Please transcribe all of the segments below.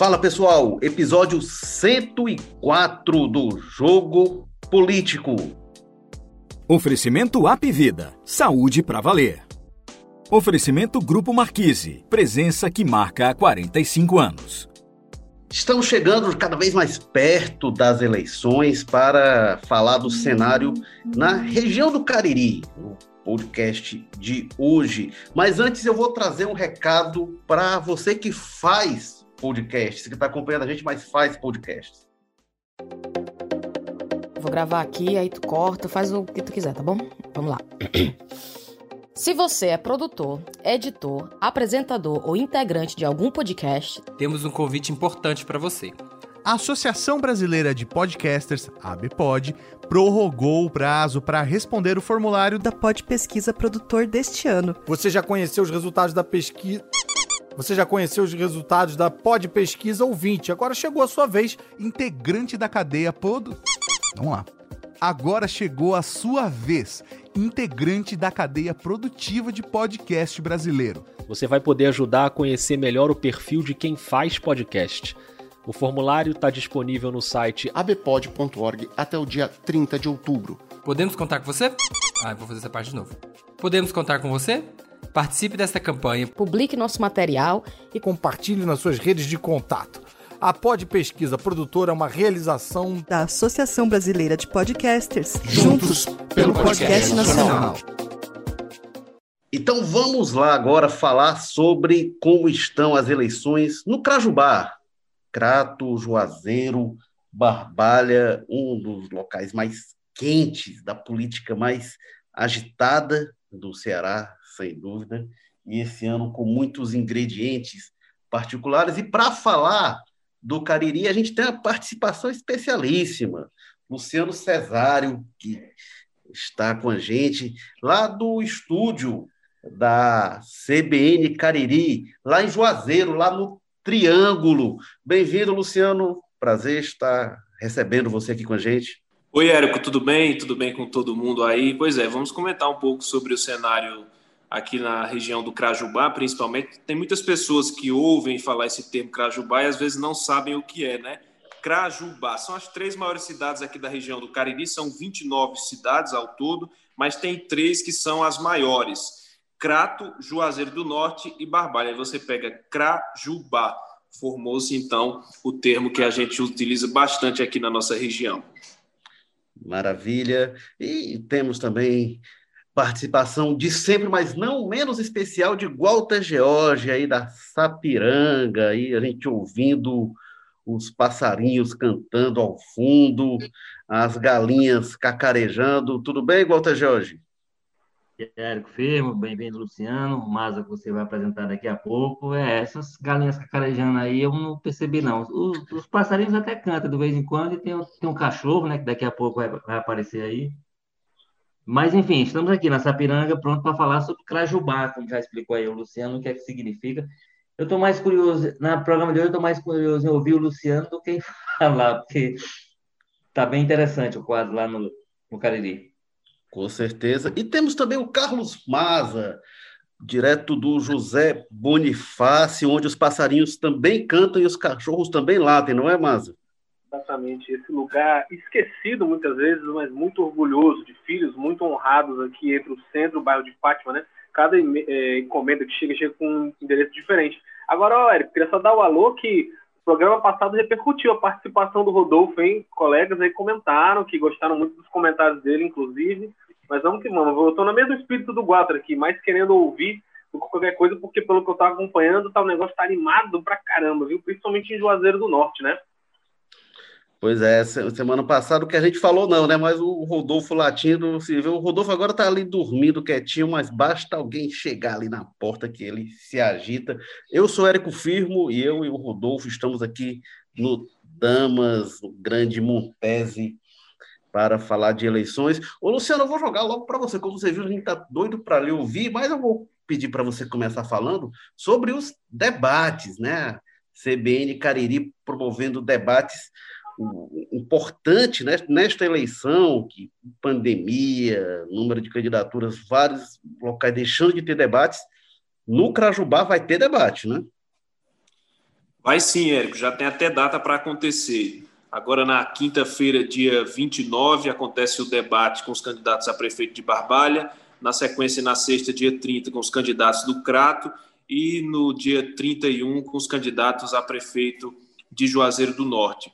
Fala pessoal, episódio 104 do Jogo Político. Oferecimento App Vida, saúde para valer. Oferecimento Grupo Marquise, presença que marca há 45 anos. Estamos chegando cada vez mais perto das eleições para falar do cenário na região do Cariri, no podcast de hoje. Mas antes eu vou trazer um recado para você que faz podcast, você que está acompanhando a gente, mas faz podcast. Vou gravar aqui, aí tu corta, faz o que tu quiser, tá bom? Vamos lá. Se você é produtor, editor, apresentador ou integrante de algum podcast, temos um convite importante para você. A Associação Brasileira de Podcasters, ABPOD, prorrogou o prazo para responder o formulário da Pod Pesquisa Produtor deste ano. Você já conheceu os resultados da pesquisa? Você já conheceu os resultados da Pod Pesquisa ouvinte. Agora chegou a sua vez, integrante da cadeia Pod. Vamos lá. Agora chegou a sua vez, integrante da cadeia produtiva de podcast brasileiro. Você vai poder ajudar a conhecer melhor o perfil de quem faz podcast. O formulário está disponível no site abpod.org até o dia 30 de outubro. Podemos contar com você? Ah, vou fazer essa parte de novo. Podemos contar com você? Participe desta campanha. Publique nosso material e compartilhe nas suas redes de contato. A Pod Pesquisa Produtora é uma realização da Associação Brasileira de Podcasters. Juntos, pelo podcast, podcast nacional. Então vamos lá agora falar sobre como estão as eleições no Crajubá. Crato, Juazeiro, Barbalha, um dos locais mais quentes da política mais agitada do Ceará, sem dúvida, e esse ano com muitos ingredientes particulares. E para falar do Cariri, a gente tem uma participação especialíssima. Luciano Cesário, que está com a gente, lá do estúdio da CBN Cariri, lá em Juazeiro, lá no Triângulo. Bem-vindo, Luciano. Prazer estar recebendo você aqui com a gente. Oi, Érico, tudo bem? Tudo bem com todo mundo aí? Pois é, vamos comentar um pouco sobre o cenário aqui na região do Crajubá, principalmente. Tem muitas pessoas que ouvem falar esse termo Crajubá e às vezes não sabem o que é, né? Crajubá são as três maiores cidades aqui da região do Cariri, são 29 cidades ao todo, mas tem três que são as maiores: Crato, Juazeiro do Norte e Barbalha. Aí você pega Crajubá. Formou-se então o termo que a gente utiliza bastante aqui na nossa região. Maravilha. E temos também participação de sempre, mas não menos especial, de Walter George, aí da Sapiranga, aí a gente ouvindo os passarinhos cantando ao fundo, as galinhas cacarejando. Tudo bem, Walter George? Érico Firmo, bem-vindo, Luciano. Maza que você vai apresentar daqui a pouco. É, essas galinhas cacarejando aí eu não percebi, não. Os, os passarinhos até cantam de vez em quando, e tem, tem um cachorro, né, que daqui a pouco vai, vai aparecer aí. Mas, enfim, estamos aqui na Sapiranga, pronto para falar sobre Crajubá, como já explicou aí o Luciano, o que é que significa. Eu estou mais curioso, na programa de hoje, eu estou mais curioso em ouvir o Luciano do que em falar, porque está bem interessante o quadro lá no, no Cariri. Com certeza. E temos também o Carlos Maza, direto do José Bonifácio, onde os passarinhos também cantam e os cachorros também latem, não é, Maza? Exatamente, esse lugar esquecido muitas vezes, mas muito orgulhoso, de filhos muito honrados aqui entre o centro e o bairro de Fátima, né? Cada é, encomenda que chega, chega com um endereço diferente. Agora, ó, Eric, queria só dar o alô que o programa passado repercutiu a participação do Rodolfo, hein? Colegas aí comentaram que gostaram muito dos comentários dele, inclusive. Mas vamos que vamos. Eu estou no mesmo espírito do Guater aqui, mais querendo ouvir do que qualquer coisa, porque pelo que eu estava acompanhando, tá, o negócio tá animado pra caramba, viu? Principalmente em Juazeiro do Norte, né? Pois é, semana passada o que a gente falou não, né? Mas o Rodolfo latindo, se vê, o Rodolfo agora tá ali dormindo quietinho, mas basta alguém chegar ali na porta que ele se agita. Eu sou Érico Firmo e eu e o Rodolfo estamos aqui no Damas, no Grande Montese, para falar de eleições. Ô, Luciano, eu vou jogar logo para você. Como você viu, a gente tá doido para lhe ouvir, mas eu vou pedir para você começar falando sobre os debates, né? CBN Cariri promovendo debates importante né, nesta eleição, que pandemia, número de candidaturas, vários locais deixando de ter debates, no Crajubá vai ter debate, né? Vai sim, Érico, já tem até data para acontecer. Agora, na quinta-feira, dia 29, acontece o debate com os candidatos a prefeito de Barbalha. Na sequência, na sexta, dia 30, com os candidatos do Crato. E no dia 31, com os candidatos a prefeito de Juazeiro do Norte.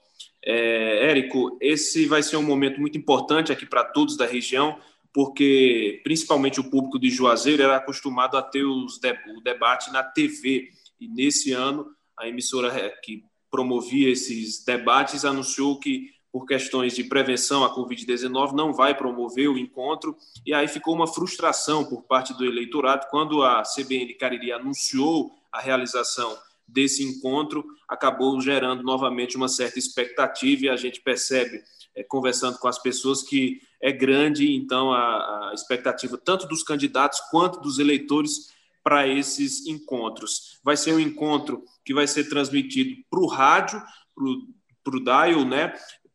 É, Érico, esse vai ser um momento muito importante aqui para todos da região, porque principalmente o público de Juazeiro era acostumado a ter os de, o debate na TV. E nesse ano, a emissora que promovia esses debates anunciou que, por questões de prevenção à Covid-19, não vai promover o encontro. E aí ficou uma frustração por parte do eleitorado quando a CBN Cariri anunciou a realização desse encontro, acabou gerando novamente uma certa expectativa e a gente percebe, é, conversando com as pessoas, que é grande, então, a, a expectativa tanto dos candidatos quanto dos eleitores para esses encontros. Vai ser um encontro que vai ser transmitido para o rádio, para o dial, né?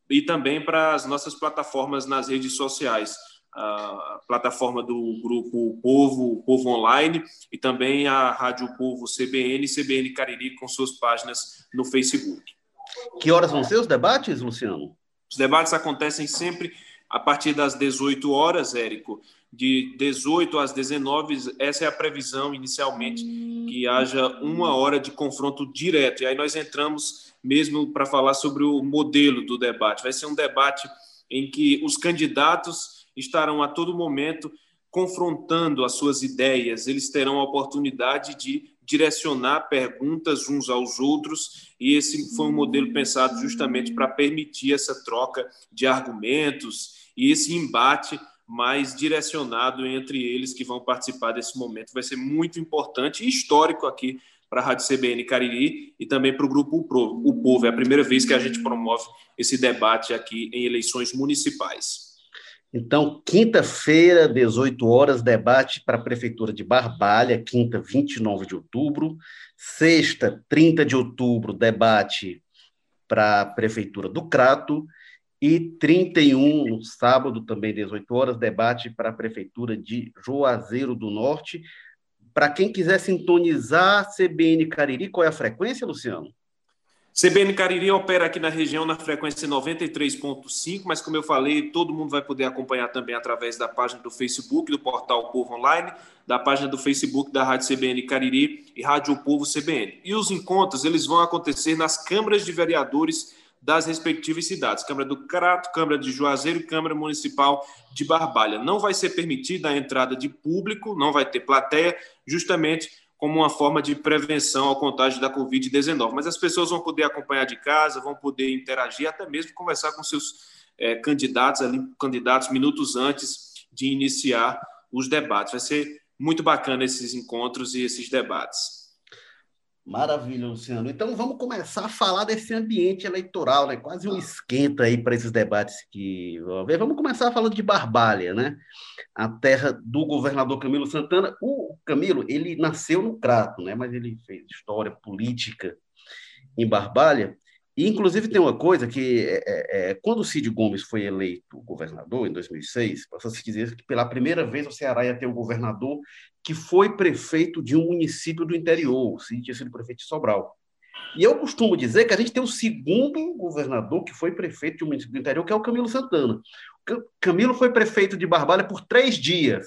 E também para as nossas plataformas nas redes sociais. A plataforma do grupo Povo, Povo Online, e também a Rádio Povo CBN, CBN Cariri, com suas páginas no Facebook. Que horas vão ser os debates, Luciano? Os debates acontecem sempre a partir das 18 horas, Érico, de 18 às 19, essa é a previsão inicialmente, que haja uma hora de confronto direto. E aí nós entramos mesmo para falar sobre o modelo do debate. Vai ser um debate em que os candidatos estarão a todo momento confrontando as suas ideias, eles terão a oportunidade de direcionar perguntas uns aos outros, e esse foi um modelo pensado justamente para permitir essa troca de argumentos e esse embate mais direcionado entre eles que vão participar desse momento. Vai ser muito importante e histórico aqui para a Rádio CBN Cariri e também para o Grupo O Povo. É a primeira vez que a gente promove esse debate aqui em eleições municipais. Então, quinta-feira, 18 horas, debate para a Prefeitura de Barbalha, quinta, 29 de outubro. Sexta, 30 de outubro, debate para a Prefeitura do Crato. E 31, no sábado, também 18 horas, debate para a Prefeitura de Juazeiro do Norte. Para quem quiser sintonizar CBN Cariri, qual é a frequência, Luciano? CBN Cariri opera aqui na região na frequência 93.5, mas como eu falei, todo mundo vai poder acompanhar também através da página do Facebook, do portal Povo Online, da página do Facebook da Rádio CBN Cariri e Rádio Povo CBN. E os encontros, eles vão acontecer nas câmaras de vereadores das respectivas cidades, Câmara do Crato, Câmara de Juazeiro e Câmara Municipal de Barbalha. Não vai ser permitida a entrada de público, não vai ter plateia, justamente como uma forma de prevenção ao contágio da Covid-19. Mas as pessoas vão poder acompanhar de casa, vão poder interagir, até mesmo conversar com seus é, candidatos ali, candidatos minutos antes de iniciar os debates. Vai ser muito bacana esses encontros e esses debates. Maravilha, Luciano. Então vamos começar a falar desse ambiente eleitoral, né? Quase um esquenta aí para esses debates que vão haver. Vamos começar falando de Barbalha, né? A terra do governador Camilo Santana. O Camilo, ele nasceu no Crato, né? Mas ele fez história política em Barbalha inclusive, tem uma coisa que, é, é, é quando o Cid Gomes foi eleito governador, em 2006, passou-se dizer que pela primeira vez o Ceará ia ter um governador que foi prefeito de um município do interior. O Cid tinha sido prefeito de Sobral. E eu costumo dizer que a gente tem o segundo governador que foi prefeito de um município do interior, que é o Camilo Santana. Camilo foi prefeito de Barbalha por três dias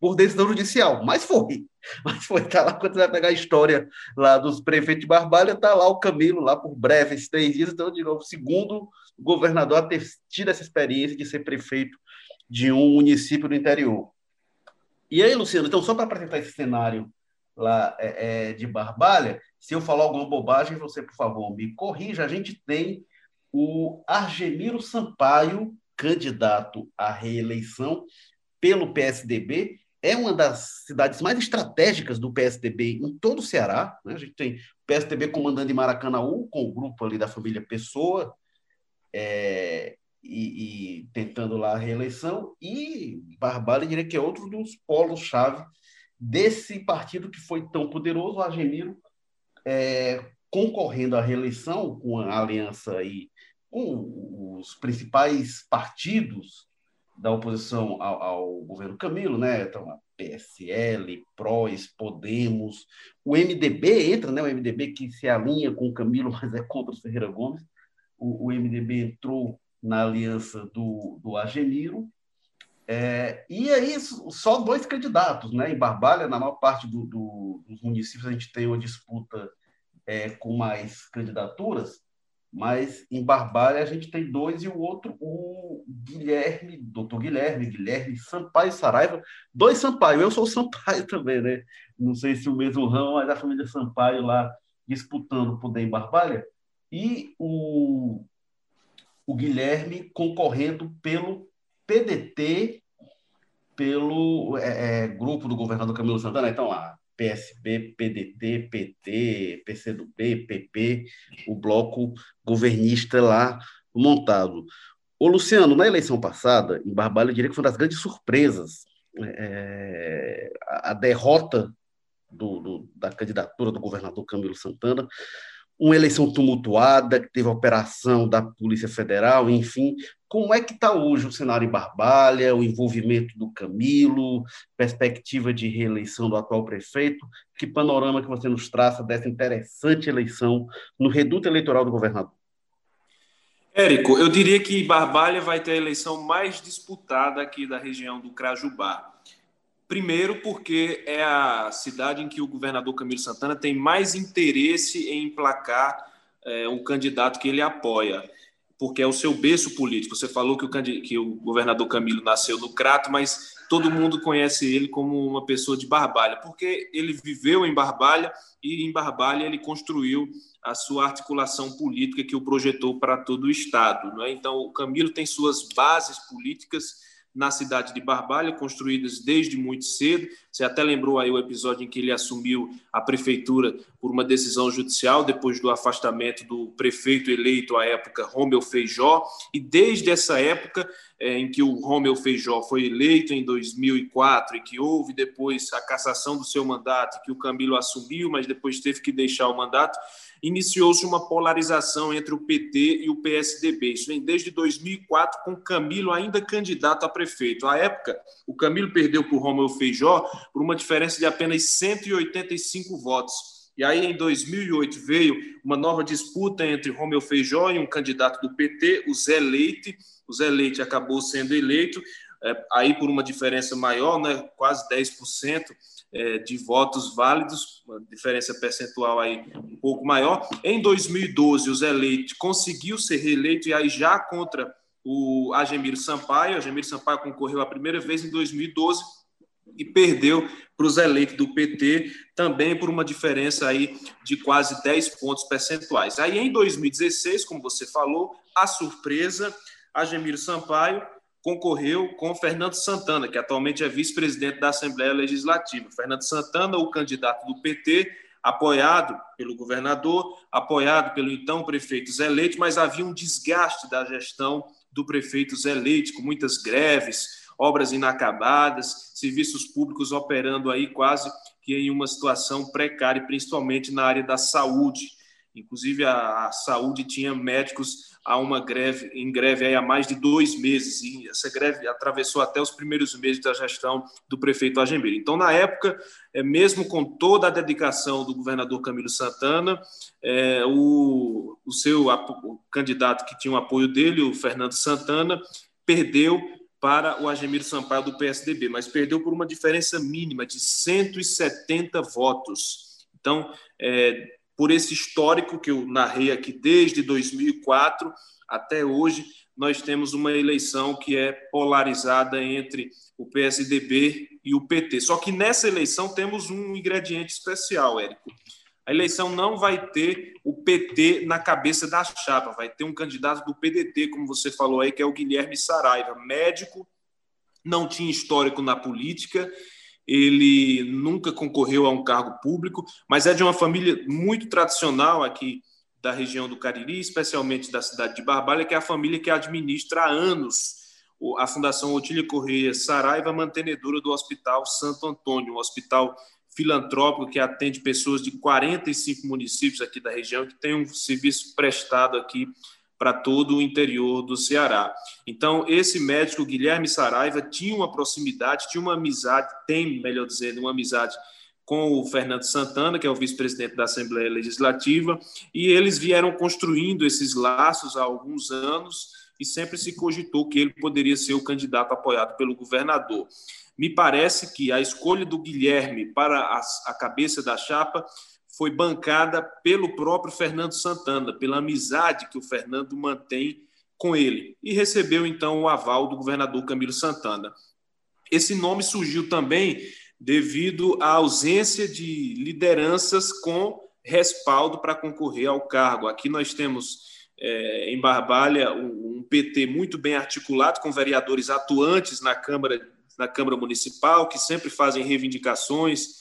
por decisão judicial, mas foi. Mas foi, tá lá, quando você vai pegar a história lá dos prefeitos de Barbalha, tá lá o Camilo, lá por breves três dias, então, eu digo, o segundo governador a ter tido essa experiência de ser prefeito de um município do interior. E aí, Luciano, então, só para apresentar esse cenário lá é, é, de Barbalha, se eu falar alguma bobagem, você, por favor, me corrija. A gente tem o Argemiro Sampaio, candidato à reeleição pelo PSDB, é uma das cidades mais estratégicas do PSDB em todo o Ceará. Né? A gente tem o PSDB comandando em Maracanaú, com o grupo ali da família Pessoa, é, e, e, tentando lá a reeleição, e Barbalha diria que é outro dos polos-chave desse partido que foi tão poderoso, o Argemiro, é, concorrendo à reeleição com a aliança aí com os principais partidos da oposição ao, ao, governo Camilo, né? Então, a PSL, PROS, Podemos, o MDB entra, né? O MDB que se alinha com o Camilo, mas é contra o Ferreira Gomes. O, o MDB entrou na aliança do, do Ageniro. É, e aí, só dois candidatos, né? Em Barbalha, na maior parte do, do, dos municípios, a gente tem uma disputa é, com mais candidaturas. Mas em Barbalha a gente tem dois e o outro, o Guilherme, doutor Guilherme, Guilherme Sampaio Saraiva, dois Sampaio. Eu sou Sampaio também, né? Não sei se o mesmo ramo, mas a família Sampaio lá disputando o poder em Barbalha. E o, o Guilherme concorrendo pelo PDT, pelo é, é, grupo do governador Camilo Santana. Então, lá, PSB, PDT, PT, PCdoB, PP, o bloco governista lá montado. O Luciano, na eleição passada, em Barbalha, eu diria que foi uma das grandes surpresas é, a, derrota do, do, da candidatura do governador Camilo Santana, uma eleição tumultuada, que teve a operação da Polícia Federal, enfim. Como é que está hoje o cenário em Barbalha, o envolvimento do Camilo, perspectiva de reeleição do atual prefeito? Que panorama que você nos traça dessa interessante eleição no reduto eleitoral do governador? Érico, eu diria que Barbalha vai ter a eleição mais disputada aqui da região do Crajubá. Primeiro, porque é a cidade em que o governador Camilo Santana tem mais interesse em emplacar é, um candidato que ele apoia, porque é o seu berço político. Você falou que o, que o governador Camilo nasceu no Crato, mas todo mundo conhece ele como uma pessoa de Barbalha, porque ele viveu em Barbalha e em Barbalha ele construiu a sua articulação política que o projetou para todo o Estado. Não é? Então, o Camilo tem suas bases políticas na cidade de Barbalha, construídas desde muito cedo. Você até lembrou aí o episódio em que ele assumiu a prefeitura por uma decisão judicial, depois do afastamento do prefeito eleito à época, Romeu Feijó. E desde essa época, é, em que o Romeu Feijó foi eleito em 2004 e que houve depois a cassação do seu mandato, que o Camilo assumiu, mas depois teve que deixar o mandato, iniciou-se uma polarização entre o PT e o PSDB. Isso vem desde 2004, com Camilo ainda candidato a prefeito. À época, o Camilo perdeu para o Romeu Feijó por uma diferença de apenas 185 votos. E aí, em 2008, veio uma nova disputa entre Romeu Feijó e um candidato do PT, o Zé Leite. O Zé Leite acabou sendo eleito, é, aí por uma diferença maior, né, quase 10% é, de votos válidos, uma diferença percentual aí um pouco maior. Em 2012, o Zé Leite conseguiu ser reeleito e aí já contra o Agemiro Sampaio. Agemiro Sampaio concorreu a primeira vez em 2012 e perdeu para o Zé Leite do PT, também por uma diferença aí de quase 10 pontos percentuais. Aí em 2016, como você falou, a surpresa, Agemiro Sampaio concorreu com Fernando Santana, que atualmente é vice-presidente da Assembleia Legislativa. Fernando Santana, o candidato do PT, apoiado pelo governador, apoiado pelo então prefeito Zé Leite, mas havia um desgaste da gestão do prefeito Zé Leite, com muitas greves, obras inacabadas, serviços públicos operando aí quase que em uma situação precária, principalmente na área da saúde. Inclusive, a, a saúde tinha médicos a uma greve, em greve há mais de dois meses, e essa greve atravessou até os primeiros meses da gestão do prefeito Agemir. Então, na época, é, mesmo com toda a dedicação do governador Camilo Santana, é, o, o seu o candidato que tinha o apoio dele, o Fernando Santana, perdeu para o Agemir Sampaio do PSDB, mas perdeu por uma diferença mínima de 170 votos. Então, é, por esse histórico que eu narrei aqui desde 2004 até hoje, nós temos uma eleição que é polarizada entre o PSDB e o PT. Só que nessa eleição temos um ingrediente especial, Érico. A eleição não vai ter o PT na cabeça da chapa, vai ter um candidato do PDT, como você falou aí, que é o Guilherme Saraiva, médico, não tinha histórico na política ele nunca concorreu a um cargo público, mas é de uma família muito tradicional aqui da região do Cariri, especialmente da cidade de Barbalha, que é a família que administra há anos a Fundação Otília Correia Saraiva, mantenedora do Hospital Santo Antônio, um hospital filantrópico que atende pessoas de 45 municípios aqui da região, que tem um serviço prestado aqui para todo o interior do Ceará. Então, esse médico, Guilherme Saraiva, tinha uma proximidade, tinha uma amizade, tem, melhor dizendo, uma amizade com o Fernando Santana, que é o vice-presidente da Assembleia Legislativa, e eles vieram construindo esses laços há alguns anos e sempre se cogitou que ele poderia ser o candidato apoiado pelo governador. Me parece que a escolha do Guilherme para a, cabeça da chapa foi bancada pelo próprio Fernando Santana, pela amizade que o Fernando mantém com ele, e recebeu então o aval do governador Camilo Santana. Esse nome surgiu também devido à ausência de lideranças com respaldo para concorrer ao cargo. Aqui nós temos é, em Barbalha um, PT muito bem articulado, com vereadores atuantes na Câmara, na Câmara Municipal, que sempre fazem reivindicações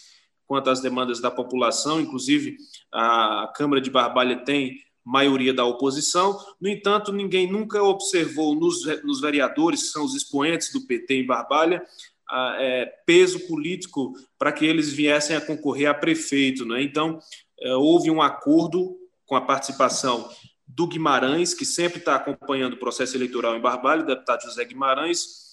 quanto às demandas da população, inclusive a Câmara de Barbalha tem maioria da oposição. No entanto, ninguém nunca observou nos, nos vereadores, que são os expoentes do PT em Barbalha, a, é, peso político para que eles viessem a concorrer a prefeito. Né? Então, é, houve um acordo com a participação do Guimarães, que sempre está acompanhando o processo eleitoral em Barbalha, o deputado José Guimarães,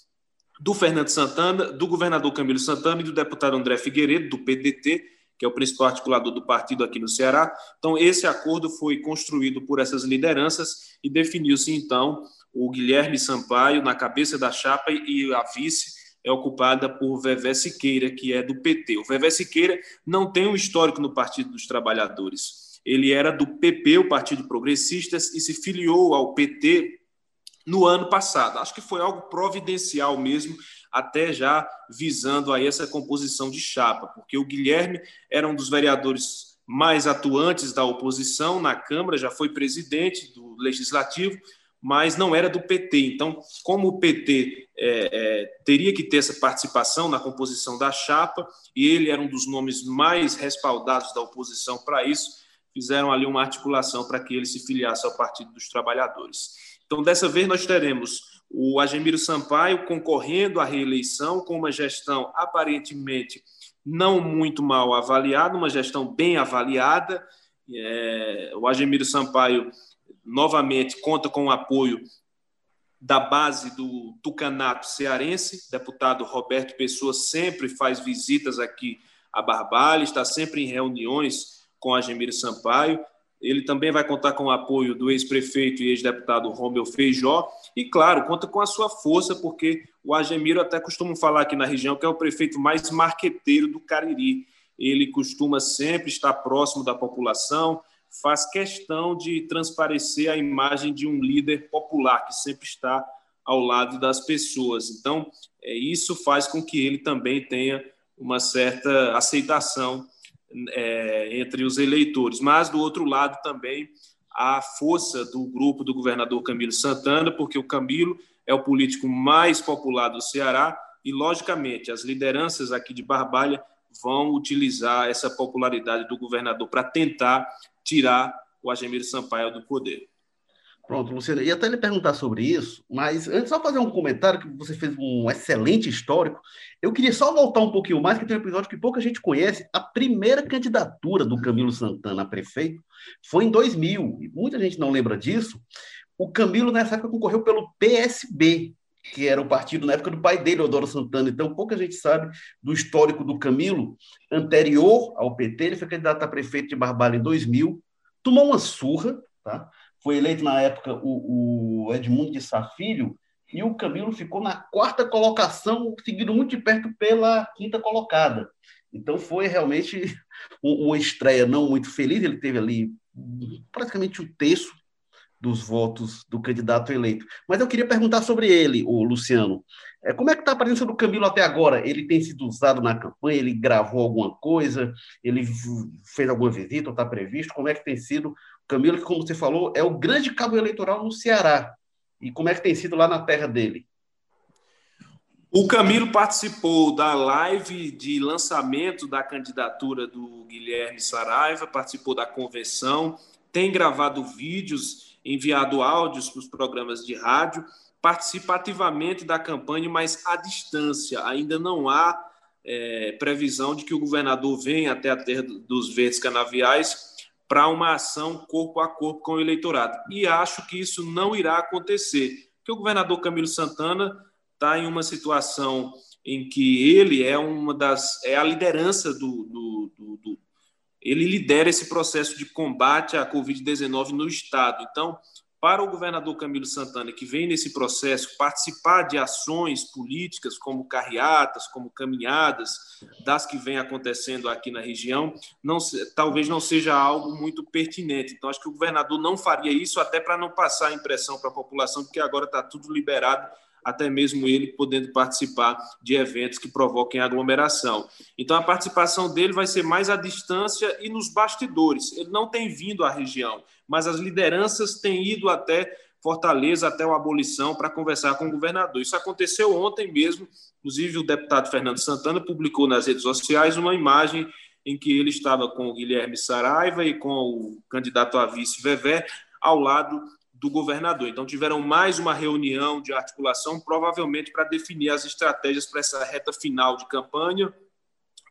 do Fernando Santana, do governador Camilo Santana e do deputado André Figueiredo, do PDT, que é o principal articulador do partido aqui no Ceará. Então, esse acordo foi construído por essas lideranças e definiu-se, então, o Guilherme Sampaio na cabeça da chapa e a vice é ocupada por Vevé Siqueira, que é do PT. O Vevé Siqueira não tem um histórico no Partido dos Trabalhadores. Ele era do PP, o Partido Progressistas, e se filiou ao PT no ano passado. Acho que foi algo providencial mesmo, até já visando aí essa composição de chapa, porque o Guilherme era um dos vereadores mais atuantes da oposição na Câmara, já foi presidente do Legislativo, mas não era do PT. Então, como o PT é, é, teria que ter essa participação na composição da chapa, e ele era um dos nomes mais respaldados da oposição para isso, fizeram ali uma articulação para que ele se filiasse ao Partido dos Trabalhadores. Então, dessa vez, nós teremos o Agemiro Sampaio concorrendo à reeleição com uma gestão aparentemente não muito mal avaliada, uma gestão bem avaliada. É, o Agemiro Sampaio, novamente, conta com o apoio da base do Tucanato cearense, deputado Roberto Pessoa sempre faz visitas aqui a Barbalha, está sempre em reuniões com Agemiro Sampaio. Ele também vai contar com o apoio do ex-prefeito e ex-deputado Romeu Feijó. E, claro, conta com a sua força, porque o Agemiro até costuma falar aqui na região que é o prefeito mais marqueteiro do Cariri. Ele costuma sempre estar próximo da população, faz questão de transparecer a imagem de um líder popular que sempre está ao lado das pessoas. Então, é, isso faz com que ele também tenha uma certa aceitação é, entre os eleitores. Mas, do outro lado, também a força do grupo do governador Camilo Santana, porque o Camilo é o político mais popular do Ceará e, logicamente, as lideranças aqui de Barbalha vão utilizar essa popularidade do governador para tentar tirar o Agemiro Sampaio do poder. Pronto, Luciano, ia até lhe perguntar sobre isso, mas antes só fazer um comentário que você fez um excelente histórico. Eu queria só voltar um pouquinho mais, que tem um episódio que pouca gente conhece. A primeira candidatura do Camilo Santana a prefeito foi em 2000, e muita gente não lembra disso. O Camilo, nessa época, concorreu pelo PSB, que era o partido na época do pai dele, Odoro Santana. Então, pouca gente sabe do histórico do Camilo. Anterior ao PT, ele foi candidato a prefeito de Barbalha em 2000, tomou uma surra, tá? Foi eleito na época o, o Edmundo de Sá Filho, e o Camilo ficou na quarta colocação, seguido muito de perto pela quinta colocada. Então foi realmente uma estreia não muito feliz, ele teve ali praticamente um terço dos votos do candidato eleito. Mas eu queria perguntar sobre ele, o Luciano. É, como é que está a presença do Camilo até agora? Ele tem sido usado na campanha? Ele gravou alguma coisa? Ele fez alguma visita ou está previsto? Como é que tem sido Camilo, que, como você falou, é o grande cabo eleitoral no Ceará. E como é que tem sido lá na terra dele? O Camilo participou da live de lançamento da candidatura do Guilherme Saraiva, participou da convenção, tem gravado vídeos, enviado áudios para os programas de rádio, participa ativamente da campanha, mas à distância. Ainda não há é, previsão de que o governador venha até a terra dos verdes canaviais para uma ação corpo a corpo com o eleitorado. E acho que isso não irá acontecer, porque o governador Camilo Santana está em uma situação em que ele é uma das é a liderança do, do, do, do ele lidera esse processo de combate à Covid-19 no estado. Então, para o governador Camilo Santana, que vem nesse processo, participar de ações políticas como carreatas, como caminhadas, das que vem acontecendo aqui na região, não, talvez não seja algo muito pertinente. Então, acho que o governador não faria isso, até para não passar a impressão para a população, porque agora está tudo liberado até mesmo ele podendo participar de eventos que provoquem aglomeração. Então, a participação dele vai ser mais à distância e nos bastidores. Ele não tem vindo à região, mas as lideranças têm ido até Fortaleza, até a abolição, para conversar com o governador. Isso aconteceu ontem mesmo. Inclusive, o deputado Fernando Santana publicou nas redes sociais uma imagem em que ele estava com o Guilherme Saraiva e com o candidato a vice Vevé ao lado do governador. Então, tiveram mais uma reunião de articulação, provavelmente para definir as estratégias para essa reta final de campanha,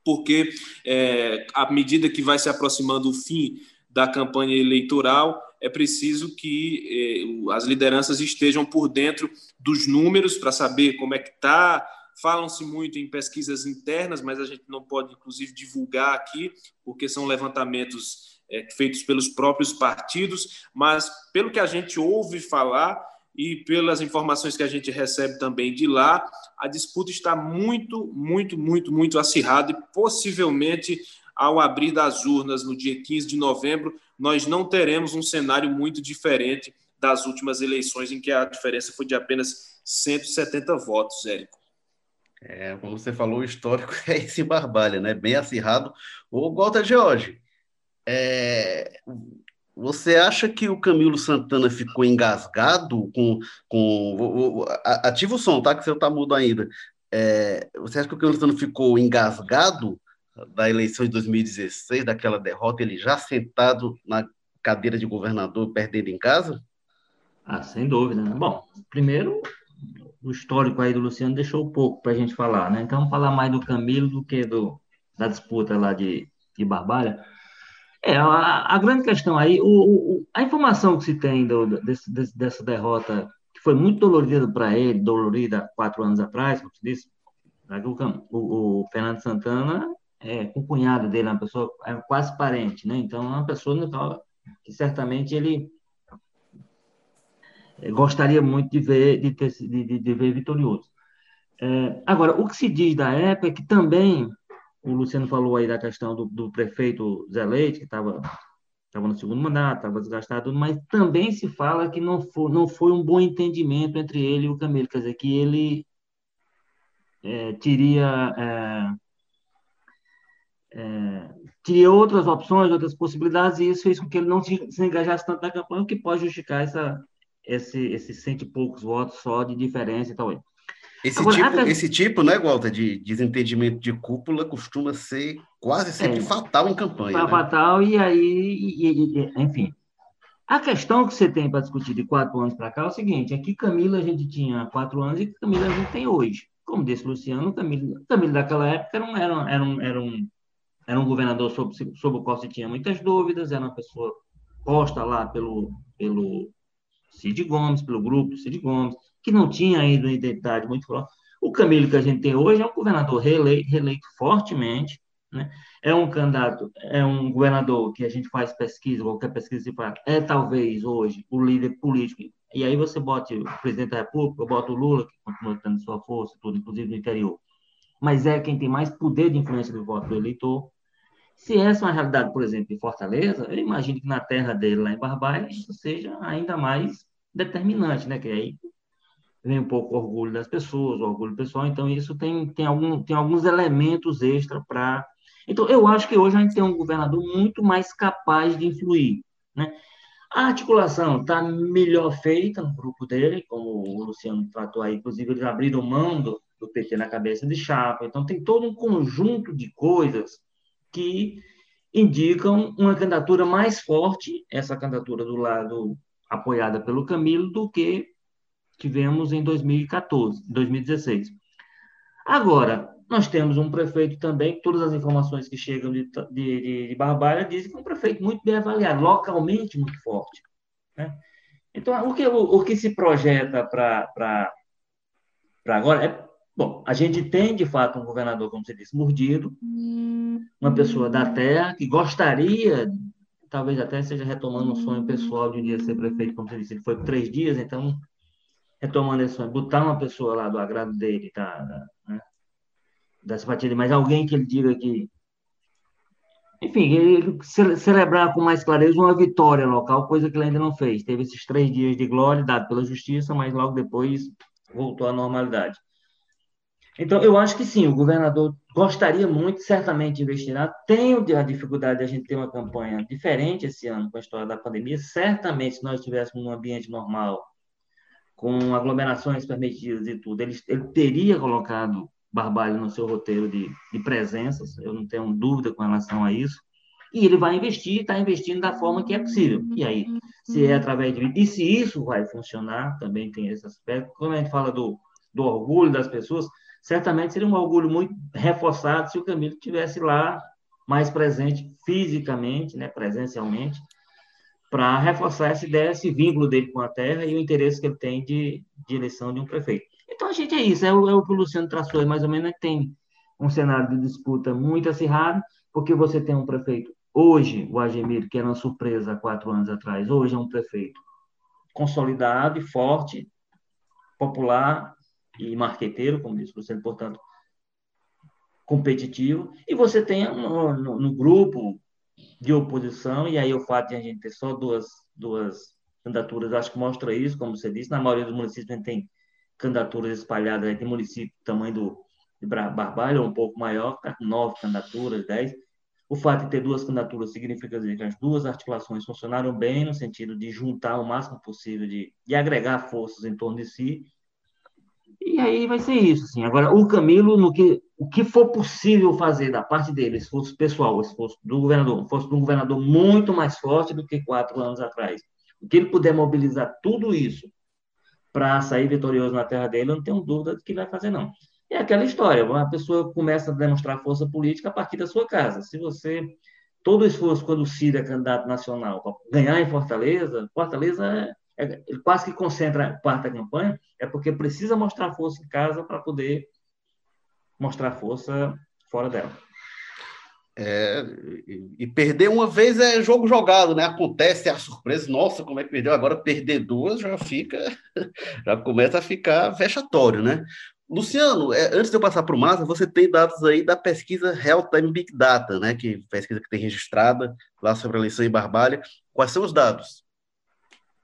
porque é, à medida que vai se aproximando o fim da campanha eleitoral, é preciso que eh, as lideranças estejam por dentro dos números para saber como é que está. Falam-se muito em pesquisas internas, mas a gente não pode, inclusive, divulgar aqui, porque são levantamentos é, feitos pelos próprios partidos, mas pelo que a gente ouve falar e pelas informações que a gente recebe também de lá, a disputa está muito, muito, muito, muito acirrada e possivelmente ao abrir das urnas no dia 15 de novembro, nós não teremos um cenário muito diferente das últimas eleições, em que a diferença foi de apenas 170 votos, Érico. É, como você falou, o histórico é esse barbalha, né? Bem acirrado. O Walter George, é, você acha que o Camilo Santana ficou engasgado com. com ativa o som, tá? Que você está mudo ainda. É, você acha que o Camilo Santana ficou engasgado da eleição de 2016, daquela derrota, ele já sentado na cadeira de governador, perdendo em casa? Ah, sem dúvida. Né? Bom, primeiro, o histórico aí do Luciano deixou pouco para a gente falar, né? Então, vamos falar mais do Camilo do que do, da disputa lá de, de Barbalha. É, a, a grande questão aí, o, o, a informação que se tem do, desse, desse, dessa derrota, que foi muito dolorida para ele, dolorida quatro anos atrás, como se disse, o, o, Fernando Santana, é, com o cunhado dele, uma pessoa é quase parente, né? Então, é uma pessoa que certamente ele é, gostaria muito de ver, de, ter, de, de ver vitorioso. É, agora, o que se diz da época é que também o Luciano falou aí da questão do, do prefeito Zé Leite, que estava no segundo mandato, estava desgastado, mas também se fala que não foi, não foi um bom entendimento entre ele e o Camilo, quer dizer, que ele é, teria, é, é, teria outras opções, outras possibilidades, e isso fez com que ele não se, se engajasse tanto na campanha, o que pode justificar essa, esse, esses cento e poucos votos só de diferença e tal. Esse, Agora, tipo, até... esse tipo, né, Walter, de desentendimento de cúpula costuma ser quase sempre é, fatal em campanha. Né? Fatal, e aí, e, e, enfim. A questão que você tem para discutir de quatro anos para cá é o seguinte: é que Camila a gente tinha quatro anos e Camila a gente tem hoje. Como disse Luciano, Camilo, Camilo daquela época era um, era um, era um, era um, governador sobre, sobre o qual se tinha muitas dúvidas, era uma pessoa posta lá pelo, pelo Cid Gomes, pelo grupo Cid Gomes, que não tinha ainda uma identidade muito forte. O Camilo que a gente tem hoje é um governador reeleito, reeleito fortemente, né? é um candidato, é um governador que a gente faz pesquisa, qualquer pesquisa se faz, é talvez hoje o líder político. E aí você bota o presidente da República, bota o Lula, que continua tendo sua força, tudo, inclusive no interior. Mas é quem tem mais poder de influência do voto do eleitor. Se essa é uma realidade, por exemplo, em Fortaleza, eu imagino que na terra dele, lá em Barbalha, isso seja ainda mais determinante, né? Que aí vem um pouco o orgulho das pessoas, o orgulho pessoal, então isso tem, tem, algum, tem alguns elementos extra para. Então, eu acho que hoje a gente tem um governador muito mais capaz de influir. Né? A articulação está melhor feita no grupo dele, como o Luciano tratou aí, inclusive eles abriram mão do, do PT na cabeça de chapa, então tem todo um conjunto de coisas que indicam uma candidatura mais forte, essa candidatura do lado apoiada pelo Camilo, do que tivemos em 2014, 2016. Agora, nós temos um prefeito também, todas as informações que chegam de, de, de Barbalha dizem que é um prefeito muito bem avaliado, localmente muito forte. Né? Então, o que, o, o que se projeta para agora é. Bom, a gente tem, de fato, um governador, como você disse, mordido, uma pessoa da terra que gostaria, talvez até seja retomando um sonho pessoal de um dia ser prefeito, como você disse, ele foi por três dias, então, retomando esse sonho, botar uma pessoa lá do agrado dele, tá, né, da simpatia mas alguém que ele diga que enfim, ele celebrar com mais clareza uma vitória local, coisa que ele ainda não fez. Teve esses três dias de glória dado pela justiça, mas logo depois voltou à normalidade. Então, eu acho que sim, o governador gostaria muito, certamente investirá. Tem a dificuldade de a gente ter uma campanha diferente esse ano com a história da pandemia. Certamente, se nós estivéssemos num ambiente normal, com aglomerações permitidas e tudo, ele, ele teria colocado Barbalho no seu roteiro de, de presenças, eu não tenho dúvida com relação a isso. E ele vai investir, está investindo da forma que é possível. E aí, se é através de. E se isso vai funcionar, também tem esse aspecto. Quando a gente fala do, do orgulho das pessoas, certamente seria um orgulho muito reforçado se o Camilo estivesse lá mais presente fisicamente, né, presencialmente, para reforçar essa ideia, esse vínculo dele com a terra e o interesse que ele tem de, de eleição de um prefeito. Então, a gente é isso, é o, é o que o Luciano traçou, é mais ou menos, né, tem um cenário de disputa muito acirrado, porque você tem um prefeito, hoje, o Agemir, que era uma surpresa há quatro anos atrás, hoje é um prefeito consolidado e forte, popular e marqueteiro, como disse o Luciano, portanto, competitivo, e você tem no, no, no, grupo de oposição, e aí o fato de a gente ter só duas, duas candidaturas, acho que mostra isso, como você disse, na maioria dos municípios a gente tem candidaturas espalhadas, tem município do tamanho do, de Barbalho, um pouco maior, tá nove candidaturas, dez. O fato de ter duas candidaturas significa dizer que as duas articulações funcionaram bem, no sentido de juntar o máximo possível, de, de agregar forças em torno de si. E aí vai ser isso. Assim. Agora, o Camilo, no que, o que for possível fazer da parte dele, esforço pessoal, esforço do governador, esforço um governador muito mais forte do que quatro anos atrás. O que ele puder mobilizar tudo isso para sair vitorioso na terra dele, eu não tenho dúvida de que vai fazer, não. É aquela história, uma pessoa começa a demonstrar força política a partir da sua casa. Se você, todo o esforço quando o Ciro é candidato nacional para ganhar em Fortaleza, Fortaleza é, é, ele quase que concentra parte da campanha, é porque precisa mostrar força em casa para poder mostrar força fora dela. É, e perder uma vez é jogo jogado, né? Acontece a surpresa, nossa, como é que perdeu? Agora perder duas já fica, já começa a ficar vexatório, né? Luciano, é, antes de eu passar para o Massa, você tem dados aí da pesquisa Real Time Big Data, né? Que pesquisa que tem registrada lá sobre a eleição em Barbalha. Quais são os dados?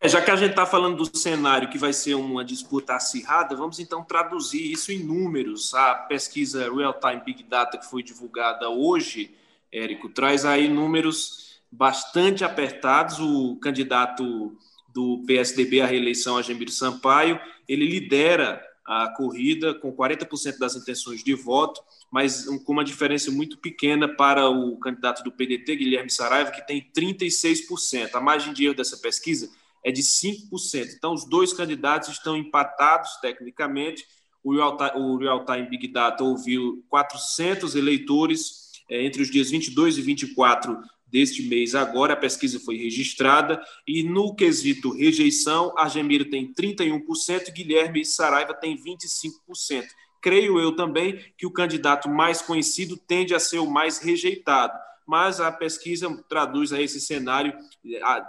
É, já que a gente está falando do cenário que vai ser uma disputa acirrada, vamos então traduzir isso em números. A pesquisa Real Time Big Data que foi divulgada hoje Érico, traz aí números bastante apertados. O candidato do PSDB à reeleição, Agemir Sampaio, ele lidera a corrida com 40% das intenções de voto, mas com uma diferença muito pequena para o candidato do PDT, Guilherme Saraiva, que tem 36%. A margem de erro dessa pesquisa é de 5%. Então, os dois candidatos estão empatados tecnicamente. O Real Time Big Data ouviu 400 eleitores é, entre os dias 22 e 24 deste mês agora, a pesquisa foi registrada, e no quesito rejeição, Argemiro tem 31%, Guilherme Saraiva tem 25%. Creio eu também que o candidato mais conhecido tende a ser o mais rejeitado, mas a pesquisa traduz esse cenário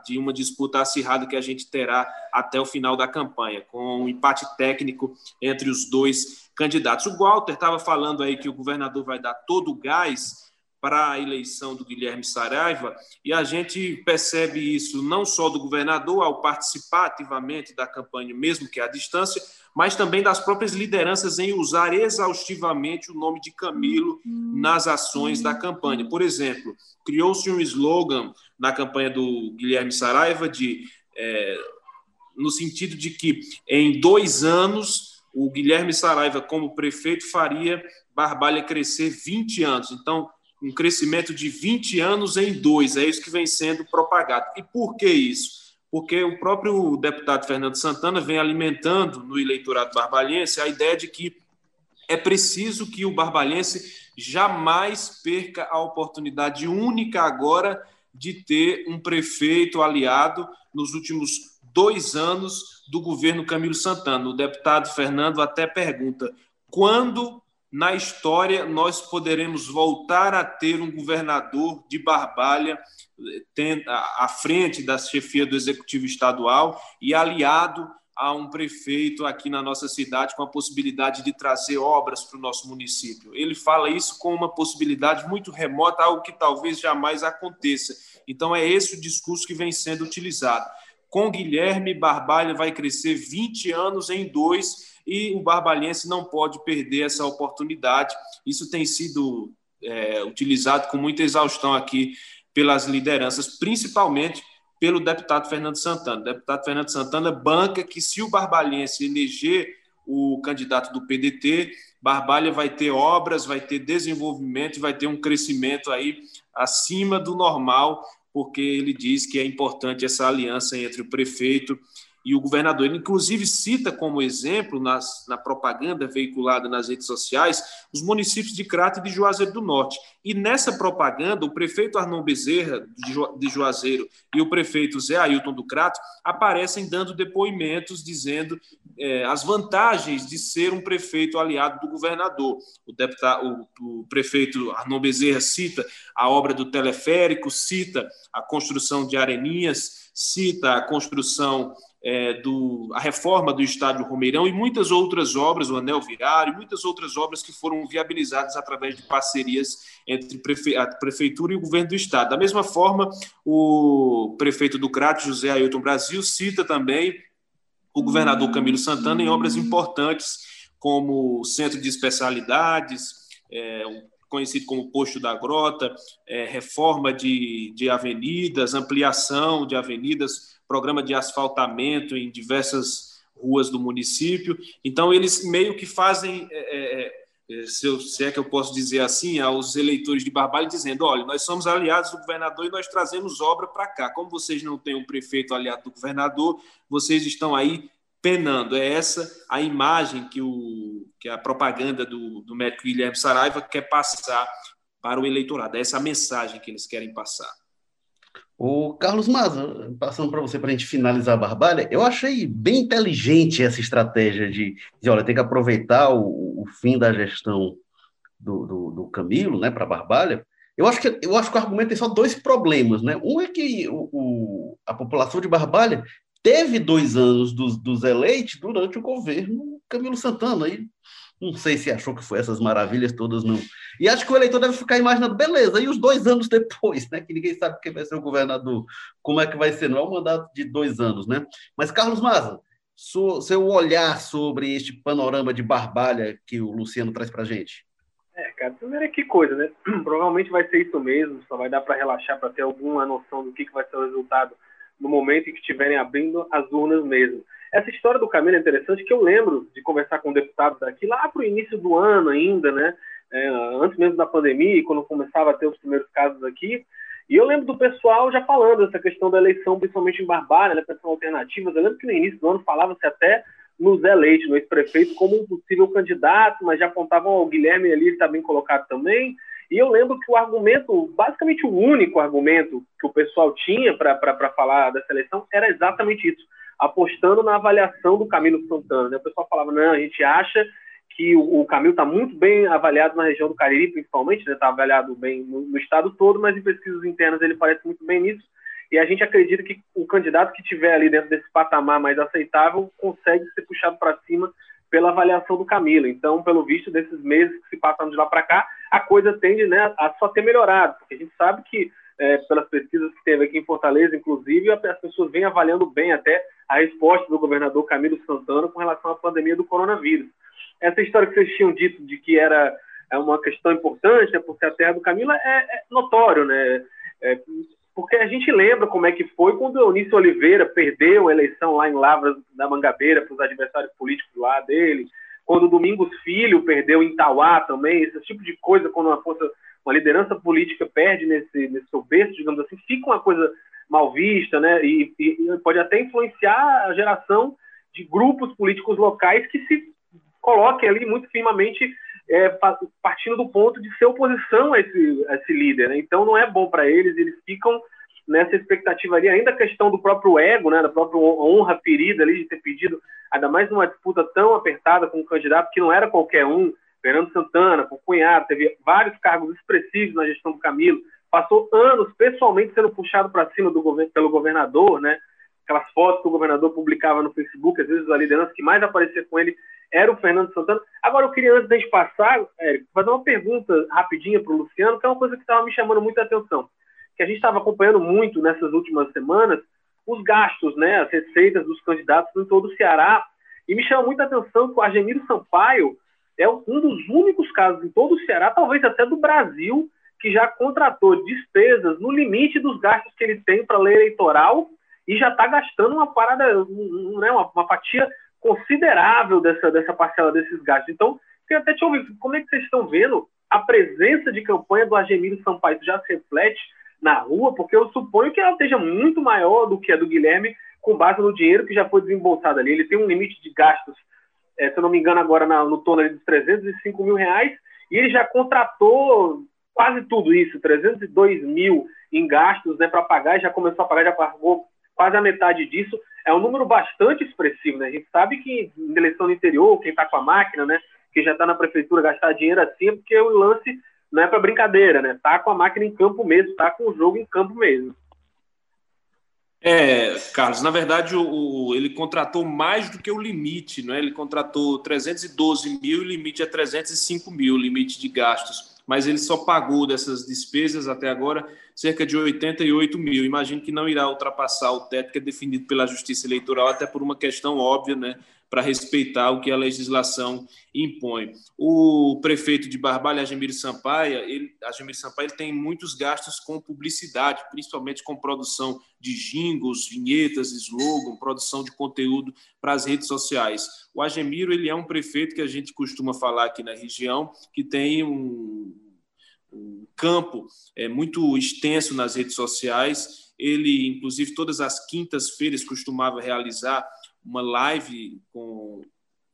de uma disputa acirrada que a gente terá até o final da campanha, com um empate técnico entre os dois candidatos. O Walter estava falando aí que o governador vai dar todo o gás para a eleição do Guilherme Saraiva, e a gente percebe isso não só do governador ao participar ativamente da campanha, mesmo que à distância, mas também das próprias lideranças em usar exaustivamente o nome de Camilo nas ações da campanha. Por exemplo, criou-se um slogan na campanha do Guilherme Saraiva de é, no sentido de que em dois anos o Guilherme Saraiva, como prefeito, faria Barbalha crescer 20 anos. Então, um crescimento de 20 anos em dois, é isso que vem sendo propagado. E por que isso? Porque o próprio deputado Fernando Santana vem alimentando no eleitorado barbalhense a ideia de que é preciso que o Barbalhense jamais perca a oportunidade única agora de ter um prefeito aliado nos últimos dois anos do governo Camilo Santana. O deputado Fernando até pergunta: quando na história nós poderemos voltar a ter um governador de Barbalha à frente da chefia do executivo estadual e aliado a um prefeito aqui na nossa cidade com a possibilidade de trazer obras para o nosso município. Ele fala isso com uma possibilidade muito remota, algo que talvez jamais aconteça. Então, é esse o discurso que vem sendo utilizado. Com Guilherme, Barbalha vai crescer 20 anos em dois e o Barbalhense não pode perder essa oportunidade. Isso tem sido é, utilizado com muita exaustão aqui pelas lideranças, principalmente pelo deputado Fernando Santana. O deputado Fernando Santana banca que se o Barbalhense eleger o candidato do PDT, Barbalha vai ter obras, vai ter desenvolvimento, vai ter um crescimento aí acima do normal, porque ele diz que é importante essa aliança entre o prefeito e o governador. Ele, inclusive, cita como exemplo, nas, na propaganda veiculada nas redes sociais, os municípios de Crato e de Juazeiro do Norte. E nessa propaganda, o prefeito Arnon Bezerra, de Juazeiro, e o prefeito Zé Ailton do Crato aparecem dando depoimentos dizendo é, as vantagens de ser um prefeito aliado do governador. O, deputado, o, o prefeito Arnon Bezerra cita a obra do teleférico, cita a construção de areninhas, cita a construção é, do, a reforma do estádio Romeirão e muitas outras obras, o anel viário, muitas outras obras que foram viabilizadas através de parcerias entre prefe, a prefeitura e o governo do estado. Da mesma forma, o prefeito do Crato, José Ailton Brasil, cita também o governador Camilo Santana em obras importantes como o Centro de Especialidades, é, conhecido como Posto da Grota, é, reforma de, de avenidas, ampliação de avenidas programa de asfaltamento em diversas ruas do município. Então, eles meio que fazem, é, é, é, se, eu, se, é que eu posso dizer assim, aos eleitores de Barbalha, dizendo: olha, nós somos aliados do governador e nós trazemos obra para cá. Como vocês não têm um prefeito aliado do governador, vocês estão aí penando. É essa a imagem que, o, que a propaganda do, do médico Guilherme Saraiva quer passar para o eleitorado. É essa a mensagem que eles querem passar. O Carlos Maza, passando para você para a gente finalizar a Barbalha, eu achei bem inteligente essa estratégia de, de olha, tem que aproveitar o, o fim da gestão do, do, do Camilo, né, para a Barbalha. Eu acho que eu acho que o argumento tem só dois problemas, né? Um é que o, o a população de Barbalha teve dois anos dos, eleitos durante o governo Camilo Santana, e não sei se achou que foi essas maravilhas todas, não. E acho que o eleitor deve ficar imaginando, beleza, e os dois anos depois, né? Que ninguém sabe quem vai ser o governador, como é que vai ser, não é um mandato de dois anos, né? Mas, Carlos Maza, seu olhar sobre este panorama de barbalha que o Luciano traz para gente. É, cara, primeiro é que coisa, né? Provavelmente vai ser isso mesmo, só vai dar para relaxar, para ter alguma noção do que, que vai ser o resultado no momento em que estiverem abrindo as urnas mesmo. Essa história do Camilo é interessante, que eu lembro de conversar com um deputado daqui lá para o início do ano ainda, né? É, antes mesmo da pandemia, quando começava a ter os primeiros casos aqui. E eu lembro do pessoal já falando dessa questão da eleição, principalmente em Barbalha, né, pensando alternativas. Eu lembro que no início do ano falava-se até no Zé Leite, no ex-prefeito, como um possível candidato, mas já apontavam o Guilherme ali, está bem colocado também. E eu lembro que o argumento, basicamente o único argumento que o pessoal tinha para falar dessa eleição era exatamente isso apostando na avaliação do Camilo Santana. Né? O pessoal falava, não, a gente acha que o, o Camilo está muito bem avaliado na região do Cariri, principalmente, está né? Tá avaliado bem no, no, estado todo, mas em pesquisas internas ele parece muito bem nisso. E a gente acredita que o candidato que tiver ali dentro desse patamar mais aceitável consegue ser puxado para cima pela avaliação do Camilo. Então, pelo visto desses meses que se passaram de lá para cá, a coisa tende né, a só ter melhorado, porque a gente sabe que é, pelas pesquisas que teve aqui em Fortaleza, inclusive, as pessoas vêm avaliando bem até a resposta do governador Camilo Santana com relação à pandemia do coronavírus. Essa história que vocês tinham dito de que era é uma questão importante, né, porque a terra do Camilo é, é notório, né? É, porque a gente lembra como é que foi quando Eunício Oliveira perdeu a eleição lá em Lavras da Mangabeira para os adversários políticos lá dele, quando Domingos Filho perdeu em Tauá também, esse tipo de coisa, quando uma força uma liderança política perde nesse, nesse seu berço, digamos assim, fica uma coisa mal vista, né? E, e, pode até influenciar a geração de grupos políticos locais que se coloque ali muito firmemente é, partindo do ponto de ser oposição a esse, a esse líder. Né? Então não é bom para eles, eles ficam nessa expectativa ali, ainda a questão do próprio ego, né, da própria honra ferida ali de ter pedido, ainda mais numa disputa tão apertada com um candidato que não era qualquer um, Fernando Santana, com o cunhado, teve vários cargos expressivos na gestão do Camilo, passou anos pessoalmente sendo puxado para cima do pelo governador, né? Aquelas fotos que o governador publicava no Facebook, às vezes a liderança que mais aparecia com ele era o Fernando Santana. Agora, eu queria, antes de passar, Érico, fazer uma pergunta rapidinha para o Luciano, que é uma coisa que estava me chamando muita atenção que a gente estava acompanhando muito nessas últimas semanas, os gastos, né, as receitas dos candidatos em todo o Ceará, e me chama muita atenção que o Argemiro Sampaio é um dos únicos casos em todo o Ceará, talvez até do Brasil, que já contratou despesas no limite dos gastos que ele tem para a lei eleitoral e já está gastando uma parada, né, uma, uma, fatia considerável dessa, dessa parcela desses gastos. Então, queria até te ouvir, como é que vocês estão vendo a presença de campanha do Argemiro Sampaio? Já se reflete na rua, porque eu suponho que ela esteja muito maior do que a do Guilherme, com base no dinheiro que já foi desembolsado ali. Ele tem um limite de gastos, é, se eu não me engano, agora na, no torno dos 305 mil reais, e ele já contratou quase tudo isso, 302 mil em gastos né, para pagar, já começou a pagar, já pagou quase a metade disso. É um número bastante expressivo, né? A gente sabe que em eleição no interior, quem está com a máquina, né, que já está na prefeitura gastar dinheiro assim, é porque o lance não é para brincadeira, né? Tá com a máquina em campo mesmo, tá com o jogo em campo mesmo. É, Carlos, na verdade o, o, ele contratou mais do que o limite, não é? Ele contratou 312 mil, o limite é 305 mil, limite de gastos. Mas ele só pagou dessas despesas até agora cerca de 88 mil. Imagino que não irá ultrapassar o teto que é definido pela Justiça Eleitoral, até por uma questão óbvia, né? Para respeitar o que a legislação impõe. O prefeito de Barbalha, Agemir Sampaia, ele, Agemir Sampaia ele tem muitos gastos com publicidade, principalmente com produção de jingles, vinhetas, slogan, produção de conteúdo para as redes sociais. O Agemiro ele é um prefeito que a gente costuma falar aqui na região, que tem um, um campo é, muito extenso nas redes sociais. Ele, inclusive, todas as quintas-feiras costumava realizar uma live com,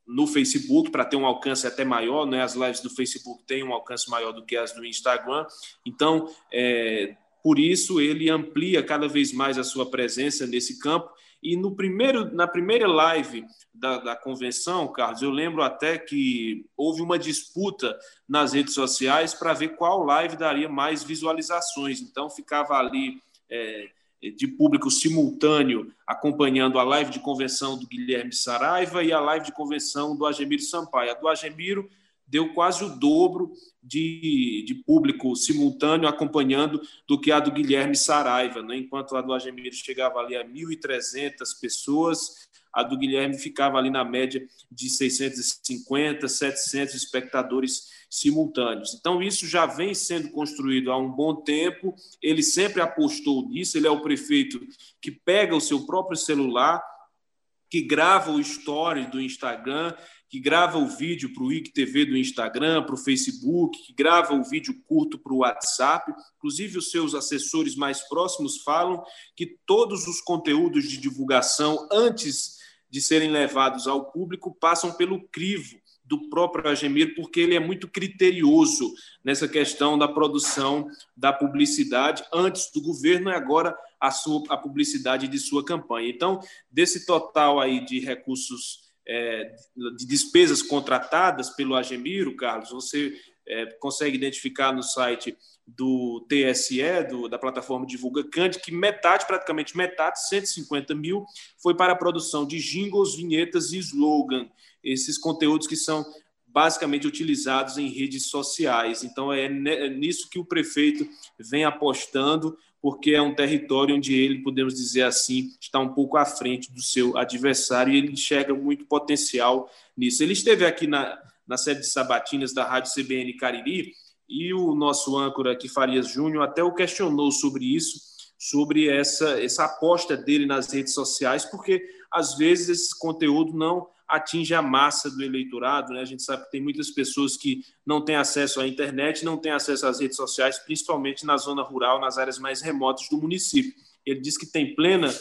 no Facebook para ter um alcance até maior, né? As lives do Facebook têm um alcance maior do que as do Instagram. Então, é, por isso ele amplia cada vez mais a sua presença nesse campo. E no primeiro, na primeira live da, da convenção, Carlos, eu lembro até que houve uma disputa nas redes sociais para ver qual live daria mais visualizações. Então ficava ali é, de público simultâneo acompanhando a live de convenção do Guilherme Saraiva e a live de convenção do Agemiro Sampaio. A do Agemiro deu quase o dobro de, de público simultâneo acompanhando do que a do Guilherme Saraiva, né? enquanto a do Agemiro chegava ali a 1.300 pessoas, a do Guilherme ficava ali na média de 650, 700 espectadores simultâneos. Então, isso já vem sendo construído há um bom tempo, ele sempre apostou nisso, ele é o prefeito que pega o seu próprio celular, que grava o story do Instagram, que grava o vídeo para o IGTV do Instagram, para o Facebook, que grava o vídeo curto para o WhatsApp. Inclusive, os seus assessores mais próximos falam que todos os conteúdos de divulgação, antes de serem levados ao público, passam pelo crivo do próprio Agemir, porque ele é muito criterioso nessa questão da produção da publicidade antes do governo e agora a, sua, a publicidade de sua campanha. Então, desse total aí de recursos, é, de despesas contratadas pelo Agemiro, Carlos, você é, consegue identificar no site do TSE, do, da plataforma Divulga Cande, que metade, praticamente metade, 150 mil, foi para a produção de jingles, vinhetas e slogan esses conteúdos que são basicamente utilizados em redes sociais. Então, é, é nisso que o prefeito vem apostando, porque é um território onde ele, podemos dizer assim, está um pouco à frente do seu adversário e ele enxerga muito potencial nisso. Ele esteve aqui na, na série de sabatinas da Rádio CBN Cariri e o nosso âncora aqui, Farias Júnior, até o questionou sobre isso, sobre essa, essa aposta dele nas redes sociais, porque às vezes esse conteúdo não atinge a massa do eleitorado. Né? A gente sabe que tem muitas pessoas que não têm acesso à internet, não têm acesso às redes sociais, principalmente na zona rural, nas áreas mais remotas do município. Ele diz que tem plena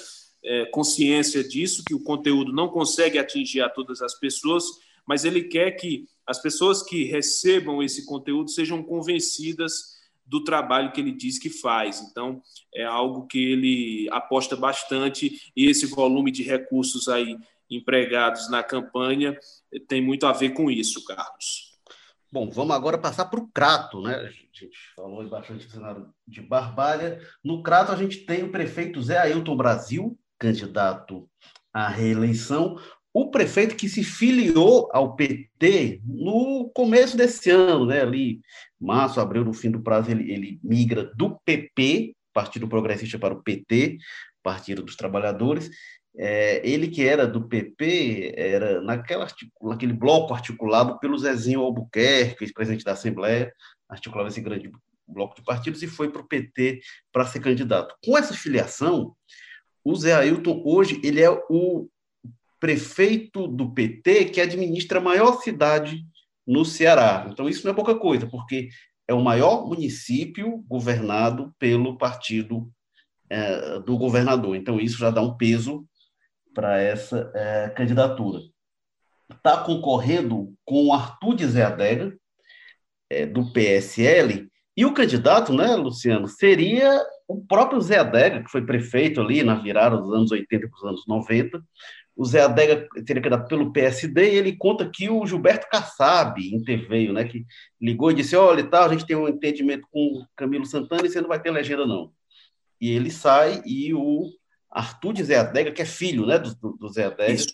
é, consciência disso, que o conteúdo não consegue atingir a todas as pessoas, mas ele quer que as pessoas que recebam esse conteúdo sejam convencidas do trabalho que ele diz que faz. Então, é algo que ele aposta bastante e esse volume de recursos aí empregados na campanha tem muito a ver com isso, Carlos. Bom, vamos agora passar para o Crato, né? A gente falou bastante do cenário de Barbalha. No Crato, a gente tem o prefeito Zé Ailton Brasil, candidato à reeleição, o prefeito que se filiou ao PT no começo desse ano, né? Ali, março, abril, no fim do prazo, ele, ele migra do PP, Partido Progressista, para o PT, Partido dos Trabalhadores. É, ele que era do PP, era naquela, naquele bloco articulado pelo Zezinho Albuquerque, ex-presidente da Assembleia, articulava esse grande bloco de partidos e foi para o PT para ser candidato. Com essa filiação, o Zé Ailton hoje ele é o prefeito do PT que administra a maior cidade no Ceará. Então isso não é pouca coisa, porque é o maior município governado pelo partido é, do governador. Então isso já dá um peso para essa é, candidatura. Está concorrendo com Arthur de Zé Adega, é, do PSL, e o candidato, né, Luciano, seria o próprio Zé Adega, que foi prefeito ali na virada dos anos 80 para os anos 90. O Zé Adega teria candidato pelo PSD e ele conta que o Gilberto Kassab interveio, né, que ligou e disse, olha, tal, a gente tem um entendimento com o Camilo Santana e você não vai ter legenda, não. E ele sai e o Arthur de Zé Adega, que é filho né, do, do Zé Adega,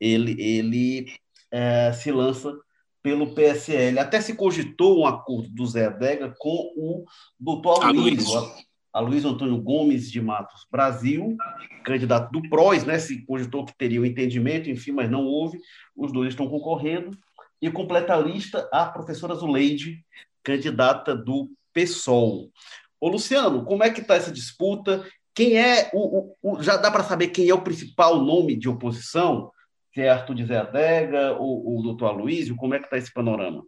ele, ele é, se lança pelo PSL. Até se cogitou um acordo do Zé Adega com o doutor Aloysio, Aloysio Antônio Gomes de Matos Brasil, candidato do PROS, né? Se cogitou que teria o um entendimento, enfim, mas não houve. Os dois estão concorrendo. E completa a lista a professora Zuleide, candidata do PSOL. Ô, Luciano, como é que está essa disputa? Quem é o, o, o já dá para saber quem é o principal nome de oposição? Se é Arthur de Zé Adega ou o doutor Aloysio? Como é que está esse panorama?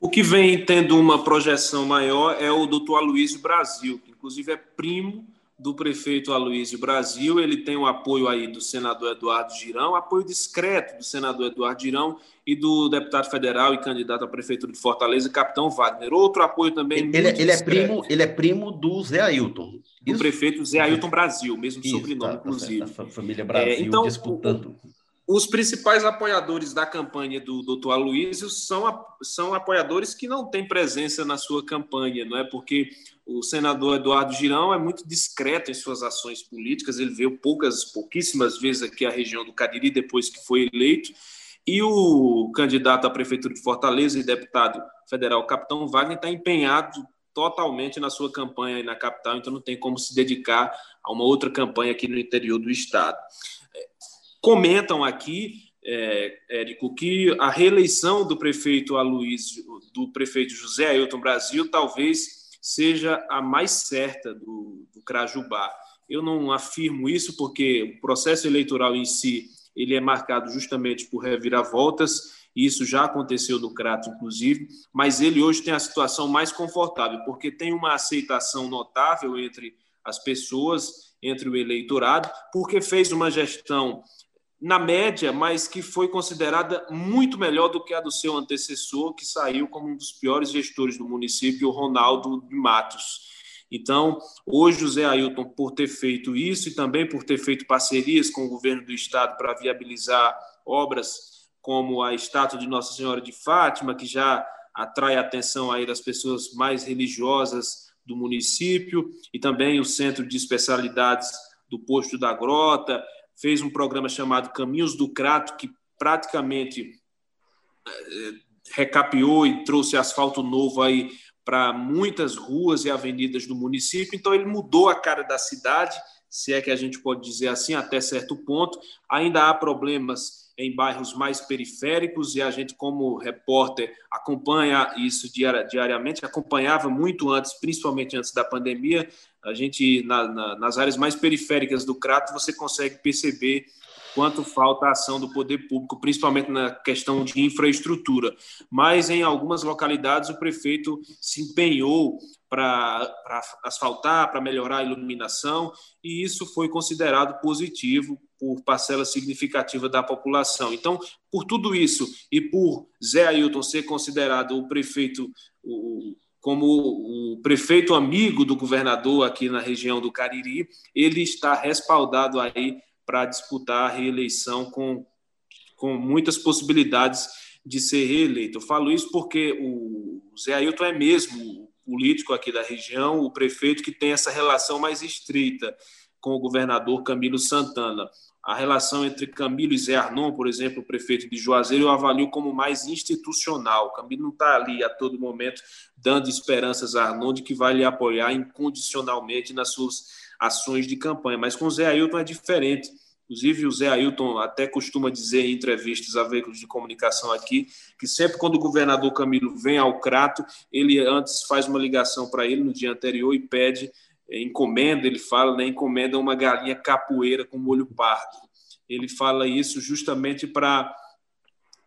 O que vem tendo uma projeção maior é o doutor Aloysio Brasil, que inclusive é primo do prefeito Aloysio Brasil, ele tem o apoio aí do senador Eduardo Girão, apoio discreto do senador Eduardo Girão e do deputado federal e candidato à prefeitura de Fortaleza, Capitão Wagner. Outro apoio também ele, ele, é, é primo, ele é primo do Zé Ailton. Do Isso? prefeito Zé Ailton Brasil, mesmo Isso, sobrenome, tá, tá inclusive. Tá família Brasil é, então, disputando. Os principais apoiadores da campanha do doutor Aloysio são, são apoiadores que não têm presença na sua campanha, não é? Porque o senador Eduardo Girão é muito discreto em suas ações políticas, ele veio poucas, pouquíssimas vezes aqui à região do Cariri depois que foi eleito, e o candidato à prefeitura de Fortaleza e deputado federal Capitão Wagner está empenhado totalmente na sua campanha aí na capital, então não tem como se dedicar a uma outra campanha aqui no interior do estado. Comentam aqui, é, Érico, que a reeleição do prefeito Aloysio, do prefeito José Ailton Brasil, talvez seja a mais certa do, do Crajubá. Eu não afirmo isso porque o processo eleitoral em si ele é marcado justamente por reviravoltas, e isso já aconteceu no Crato, inclusive, mas ele hoje tem a situação mais confortável, porque tem uma aceitação notável entre as pessoas, entre o eleitorado, porque fez uma gestão na média, mas que foi considerada muito melhor do que a do seu antecessor, que saiu como um dos piores gestores do município, o Ronaldo de Matos. Então, hoje o Zé Ailton, por ter feito isso e também por ter feito parcerias com o governo do estado para viabilizar obras como a estátua de Nossa Senhora de Fátima, que já atrai a atenção aí das pessoas mais religiosas do município, e também o Centro de Especialidades do Posto da Grota, fez um programa chamado Caminhos do Crato, que praticamente eh, recapeou e trouxe asfalto novo aí para muitas ruas e avenidas do município, então ele mudou a cara da cidade, se é que a gente pode dizer assim, até certo ponto. Ainda há problemas em bairros mais periféricos e a gente, como repórter, acompanha isso diariamente, acompanhava muito antes, principalmente antes da pandemia. A gente, na, na, nas áreas mais periféricas do Crato, você consegue perceber quanto falta a ação do poder público, principalmente na questão de infraestrutura. Mas em algumas localidades o prefeito se empenhou para asfaltar, para melhorar a iluminação, e isso foi considerado positivo por parcela significativa da população. Então, por tudo isso e por Zé Ailton ser considerado o prefeito, o, como o prefeito amigo do governador aqui na região do Cariri, ele está respaldado aí para disputar a reeleição com, com muitas possibilidades de ser reeleito. Eu falo isso porque o Zé Ailton é mesmo o político aqui da região, o prefeito que tem essa relação mais estreita com o governador Camilo Santana. A relação entre Camilo e Zé Arnon, por exemplo, o prefeito de Juazeiro, eu avalio como mais institucional. Camilo não está ali a todo momento dando esperanças a Arnon de que vai lhe apoiar incondicionalmente nas suas ações de campanha. Mas com Zé Ailton é diferente. Inclusive, o Zé Ailton até costuma dizer em entrevistas a veículos de comunicação aqui que sempre quando o governador Camilo vem ao Crato, ele antes faz uma ligação para ele no dia anterior e pede encomenda, ele fala, né, encomenda uma galinha capoeira com molho pardo. Ele fala isso justamente para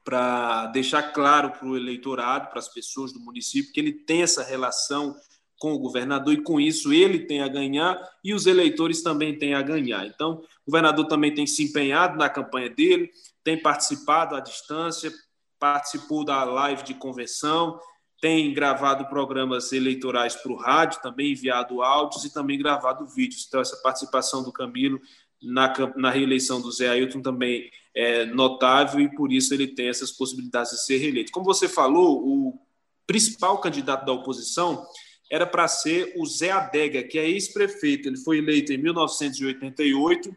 para deixar claro para o eleitorado, para as pessoas do município, que ele tem essa relação com o governador e com isso ele tem a ganhar e os eleitores também têm a ganhar. Então, o governador também tem se empenhado na campanha dele, tem participado à distância, participou da live de convenção, tem gravado programas eleitorais para o rádio, também enviado áudios e também gravado vídeos. Então, essa participação do Camilo na, na reeleição do Zé Ailton também é notável e por isso ele tem essas possibilidades de ser reeleito. Como você falou, o principal candidato da oposição era para ser o Zé Adega, que é ex-prefeito. Ele foi eleito em 1988,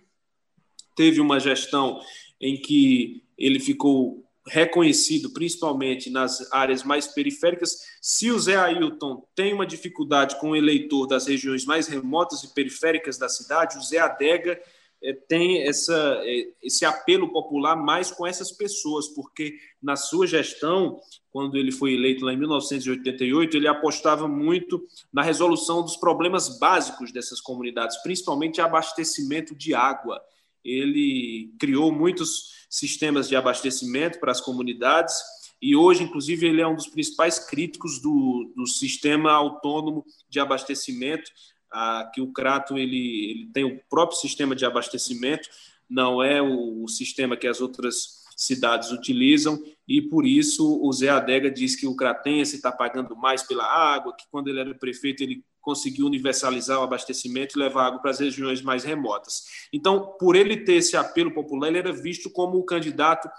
teve uma gestão em que ele ficou reconhecido, principalmente nas áreas mais periféricas. Se o Zé Ailton tem uma dificuldade com o eleitor das regiões mais remotas e periféricas da cidade, o Zé Adega é, tem essa, é, esse apelo popular mais com essas pessoas, porque na sua gestão, quando ele foi eleito lá em 1988, ele apostava muito na resolução dos problemas básicos dessas comunidades, principalmente abastecimento de água. Ele criou muitos sistemas de abastecimento para as comunidades e hoje, inclusive, ele é um dos principais críticos do, do sistema autônomo de abastecimento, ah, que o Crato ele, ele tem o próprio sistema de abastecimento, não é o, o sistema que as outras cidades utilizam, e por isso o Zé Adega diz que o cratense está pagando mais pela água, que quando ele era prefeito ele conseguiu universalizar o abastecimento e levar água para as regiões mais remotas. Então, por ele ter esse apelo popular, ele era visto como o candidato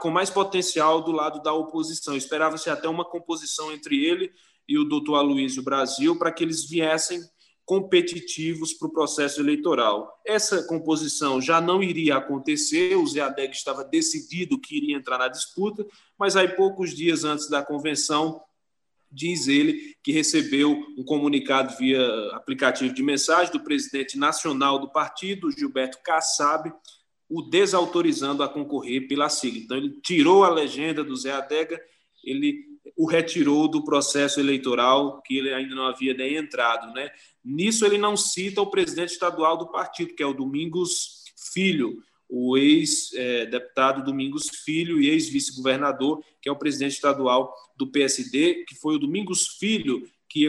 com mais potencial do lado da oposição. Esperava-se até uma composição entre ele e o doutor Aloysio Brasil para que eles viessem competitivos para o processo eleitoral. Essa composição já não iria acontecer, o Zé Adeg estava decidido que iria entrar na disputa, mas aí poucos dias antes da convenção, diz ele que recebeu um comunicado via aplicativo de mensagem do presidente nacional do partido, Gilberto Kassab, o desautorizando a concorrer pela sigla. Então, ele tirou a legenda do Zé Adega, ele o retirou do processo eleitoral que ele ainda não havia nem entrado. Né? Nisso, ele não cita o presidente estadual do partido, que é o Domingos Filho, o ex-deputado Domingos Filho e ex-vice-governador, que é o presidente estadual do PSD, que foi o Domingos Filho que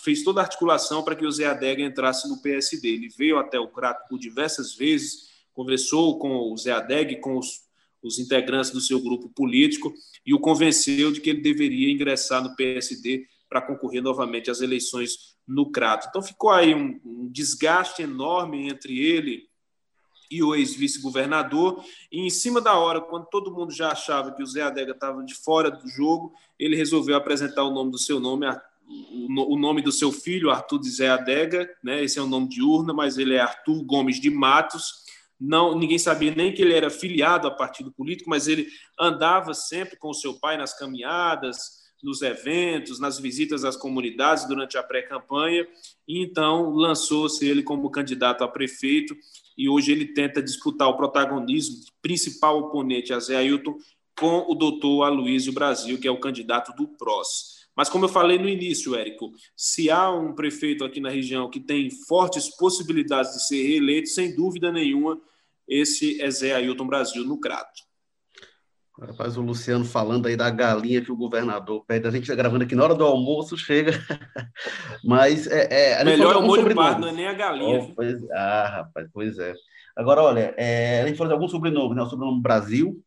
fez toda a articulação para que o Zé Adega entrasse no PSD. Ele veio até o Crato por diversas vezes, conversou com o Zé Adega e com os, os integrantes do seu grupo político e o convenceu de que ele deveria ingressar no PSD para concorrer novamente às eleições no Crato. Então ficou aí um, um desgaste enorme entre ele e o ex-vice-governador. E em cima da hora, quando todo mundo já achava que o Zé Adega estava de fora do jogo, ele resolveu apresentar o nome do seu nome, o nome do seu filho, Arthur de Zé Adega, né? Esse é o nome de urna, mas ele é Arthur Gomes de Matos. Não, ninguém sabia nem que ele era filiado a partido político, mas ele andava sempre com o seu pai nas caminhadas, nos eventos, nas visitas às comunidades durante a pré-campanha, e então lançou-se ele como candidato a prefeito e hoje ele tenta disputar o protagonismo, principal oponente a Zé Ailton, com o doutor Aloysio Brasil, que é o candidato do PROS. Mas, como eu falei no início, Érico, se há um prefeito aqui na região que tem fortes possibilidades de ser reeleito, sem dúvida nenhuma, esse é Zé Ailton Brasil no Crato. Rapaz, o Luciano falando aí da galinha que o governador pede. A gente está gravando aqui na hora do almoço, chega. Mas é. é Melhor é o molho pardo, não é nem a galinha. Oh, pois, ah, rapaz, pois é. Agora, olha, é, a gente falou de alguns sobrenomes, né? O sobrenome Brasil,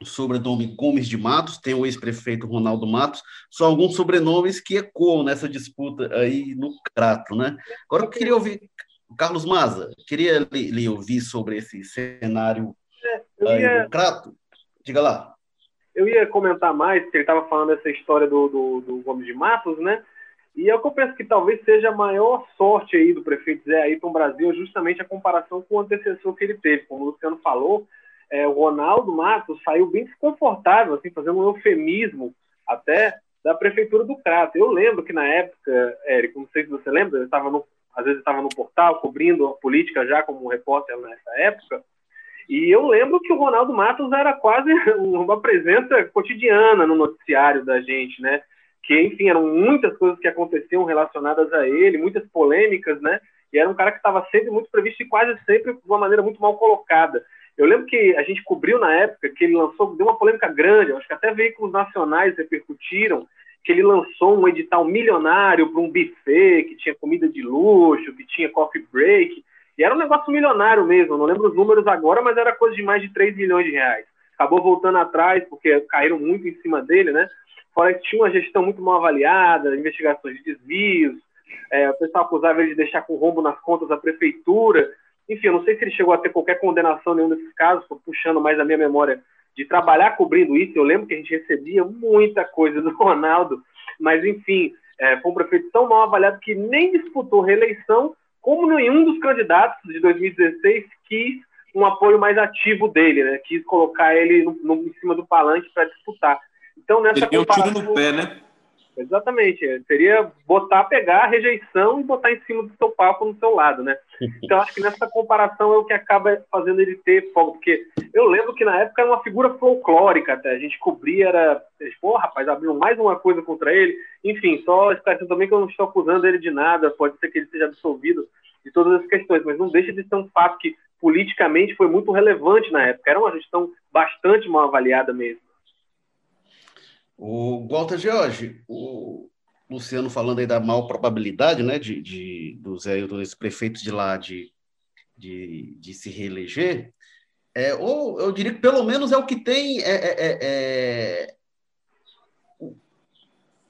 o sobrenome Gomes de Matos, tem o ex-prefeito Ronaldo Matos, são alguns sobrenomes que ecoam nessa disputa aí no Crato, né? Agora eu queria ouvir, Carlos Maza, queria lhe, lhe ouvir sobre esse cenário é, aí ia... do Crato. Diga lá. Eu ia comentar mais, porque ele estava falando dessa história do, do, do Gomes de Matos, né? E é o que eu penso que talvez seja a maior sorte aí do prefeito Zé Ayrton Brasil, justamente a comparação com o antecessor que ele teve. Como o Luciano falou, é, o Ronaldo Matos saiu bem desconfortável, assim, fazendo um eufemismo até da prefeitura do Crato. Eu lembro que na época, Érico, não sei se você lembra, eu estava às vezes estava no portal cobrindo a política já como repórter nessa época, e eu lembro que o Ronaldo Matos era quase uma presença cotidiana no noticiário da gente, né? Que, enfim, eram muitas coisas que aconteciam relacionadas a ele, muitas polêmicas, né? E era um cara que estava sempre muito previsto e quase sempre de uma maneira muito mal colocada. Eu lembro que a gente cobriu na época que ele lançou, deu uma polêmica grande, acho que até veículos nacionais repercutiram, que ele lançou um edital milionário para um buffet que tinha comida de luxo, que tinha coffee break, e era um negócio milionário mesmo, não lembro os números agora, mas era coisa de mais de 3 milhões de reais. Acabou voltando atrás, porque caíram muito em cima dele, né? Fora que tinha uma gestão muito mal avaliada, investigações de desvios, é, o pessoal acusava ele de deixar com rombo nas contas da prefeitura. Enfim, eu não sei se ele chegou a ter qualquer condenação nenhum desses casos, estou puxando mais a minha memória de trabalhar cobrindo isso. Eu lembro que a gente recebia muita coisa do Ronaldo, mas enfim, é, foi um prefeito tão mal avaliado que nem disputou reeleição como nenhum dos candidatos de 2016 quis um apoio mais ativo dele, né? Quis colocar ele no, no em cima do palanque para disputar. Então, nessa Ele comparação... um tiro no pé, né? Exatamente. Seria botar, pegar a rejeição e botar em cima do seu palco no seu lado, né? Então, acho que nessa comparação é o que acaba fazendo ele ter fogo. Porque eu lembro que na época era uma figura folclórica até. A gente cobria, era. Pô, rapaz, abriu mais uma coisa contra ele. Enfim, só esclarecendo também que eu não estou acusando ele de nada. Pode ser que ele seja absolvido de todas as questões, mas não deixa de ser um fato que politicamente foi muito relevante na época. Era uma gestão bastante mal avaliada mesmo. O Walter George, o Luciano falando aí da mal probabilidade, né, de, de do Zé Hilton, esse prefeito de lá de, de, de se reeleger, é, ou eu diria que pelo menos é o que tem é, é, é, é,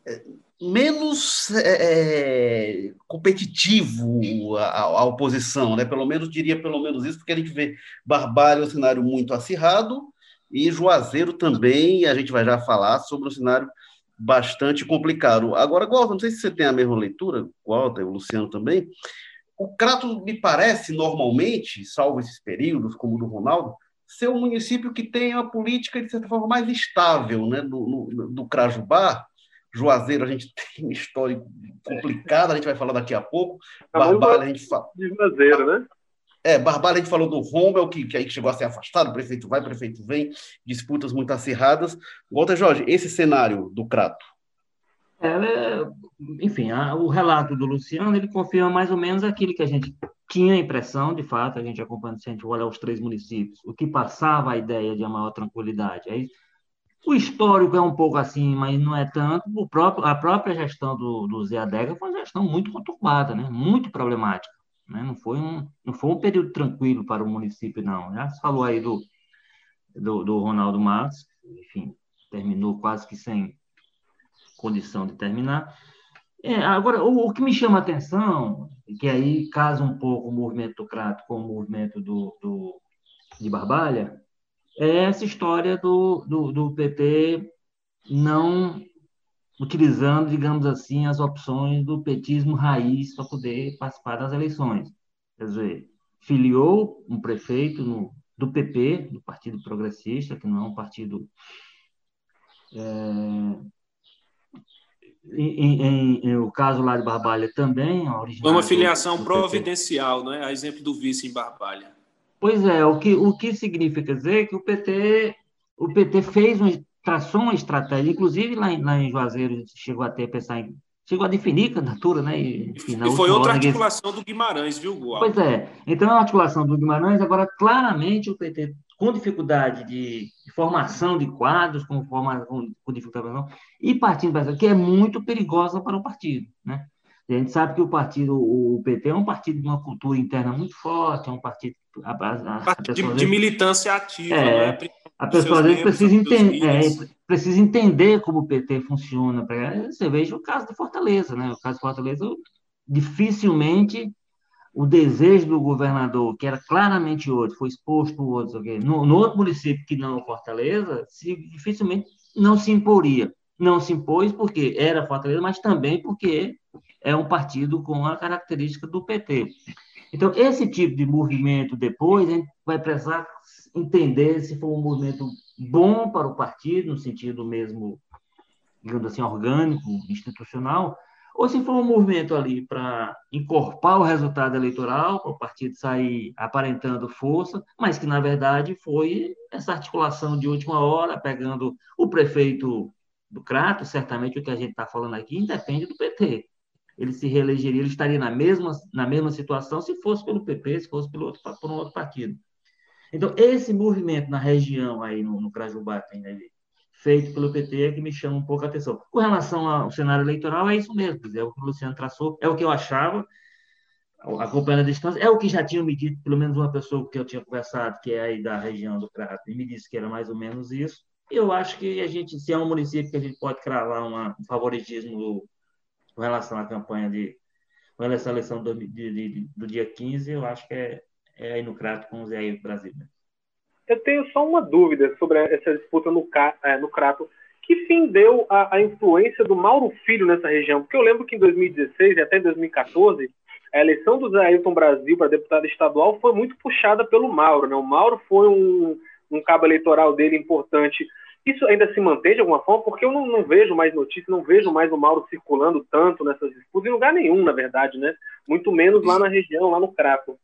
é menos competitivo a, a, oposição, né? Pelo menos diria pelo menos isso, porque a gente vê Barbalho um cenário muito acirrado, e Juazeiro também, a gente vai já falar sobre um cenário bastante complicado. Agora, Walter, não sei se você tem a mesma leitura, Walter, o Luciano também. O Crato me parece, normalmente, salvo esses períodos, como o do Ronaldo, ser um município que tem uma política, de certa forma, mais estável né? do, do, do Crajubá. Juazeiro, a gente tem um histórico complicado, a gente vai falar daqui a pouco. Tá Barbalha, a gente fala. De Juazeiro, né? É, Barbalha, a gente falou do Rommel, que, que aí chegou a ser afastado, prefeito vai, prefeito vem, disputas muito acirradas. Walter Jorge, esse cenário do Crato. É, enfim, a, o relato do Luciano, ele confirma mais ou menos aquilo que a gente tinha a impressão, de fato, a gente acompanhando, se a gente olhar os três municípios, o que passava a ideia de maior tranquilidade. Aí, o histórico é um pouco assim, mas não é tanto. O próprio, a própria gestão do, do Zé Adega foi uma gestão muito conturbada, né? muito problemática. Né? Não, foi um, não foi um período tranquilo para o município, não. Já se falou aí do, do, do Ronaldo Matos, enfim, terminou quase que sem condição de terminar. É, agora, o, o, que me chama a atenção, que aí casa um pouco o movimento do Crato com o movimento do, do, de Barbalha, é essa história do, do, do PT não utilizando, digamos assim, as opções do petismo raiz para poder participar das eleições. Quer dizer, filiou um prefeito no, do PP, do Partido Progressista, que não é um partido. É, em, em, em, o caso lá de Barbalha também. Foi uma filiação providencial, não é? A exemplo do vice em Barbalha. Pois é, o que, o que significa dizer que o PT, o PT fez um, traçou uma estratégia, inclusive lá em, lá em Juazeiro chegou até a pensar em chegou a definir candidatura, né? E, enfim, e foi outra articulação do Guimarães, viu, Gual? Pois é. Então, é uma articulação do Guimarães, agora, claramente, o PT, com dificuldade de, de formação de quadros, com, forma, com, com dificuldade e partindo para que é muito perigosa para o partido, né? A gente sabe que o partido, o PT é um partido de uma cultura interna muito forte, é um partido. A, a, a de, de, militância ativa, é, né? A pessoa às vezes precisa, enten é, precisa entender como o PT funciona. Você veja o caso de Fortaleza, né? O caso de Fortaleza, dificilmente o desejo do governador, que era claramente outro, foi exposto outro, okay? no, no outro município que não Fortaleza, se, dificilmente não se imporia. Não se impôs porque era Fortaleza, mas também porque é um partido com a característica do PT. Então, esse tipo de movimento depois, a gente vai precisar entender se foi um movimento bom para o partido, no sentido mesmo, digamos assim, orgânico, institucional, ou se foi um movimento ali para encorpar o resultado eleitoral, para o partido sair aparentando força, mas que, na verdade, foi essa articulação de última hora, pegando o prefeito do Crato, certamente o que a gente está falando aqui independe do PT. Ele se reelegeria, ele estaria na mesma, na mesma situação se fosse pelo PP, se fosse pelo outro, por um outro partido. Então, esse movimento na região aí, no, no Crajubá, ali, feito pelo PT, é que me chama um pouco a atenção. Com relação ao cenário eleitoral, é isso mesmo, é o que o Luciano traçou, é o que eu achava, acompanhando a distância, é o que já tinham me dito, pelo menos uma pessoa que eu tinha conversado, que é aí da região do Crato, e me disse que era mais ou menos isso. Eu acho que a gente, se é um município que a gente pode cravar uma, um favoritismo com relação à campanha de com relação à eleição do, de, de, do dia 15, eu acho que é, é aí no Crato com o Zé aí Brasil. Né? Eu tenho só uma dúvida sobre essa disputa no, é, no Crato. Que fim deu a, a, influência do Mauro Filho nessa região? Porque eu lembro que em 2016 e até em 2014, a eleição do Zé Ailton Brasil para deputado estadual foi muito puxada pelo Mauro. Né? O Mauro foi um, um cabo eleitoral dele importante. Isso ainda se mantém de alguma forma? Porque eu não, não vejo mais notícias, não vejo mais o Mauro circulando tanto nessas disputas, em lugar nenhum, na verdade, né? Muito menos lá na região, lá no Crato.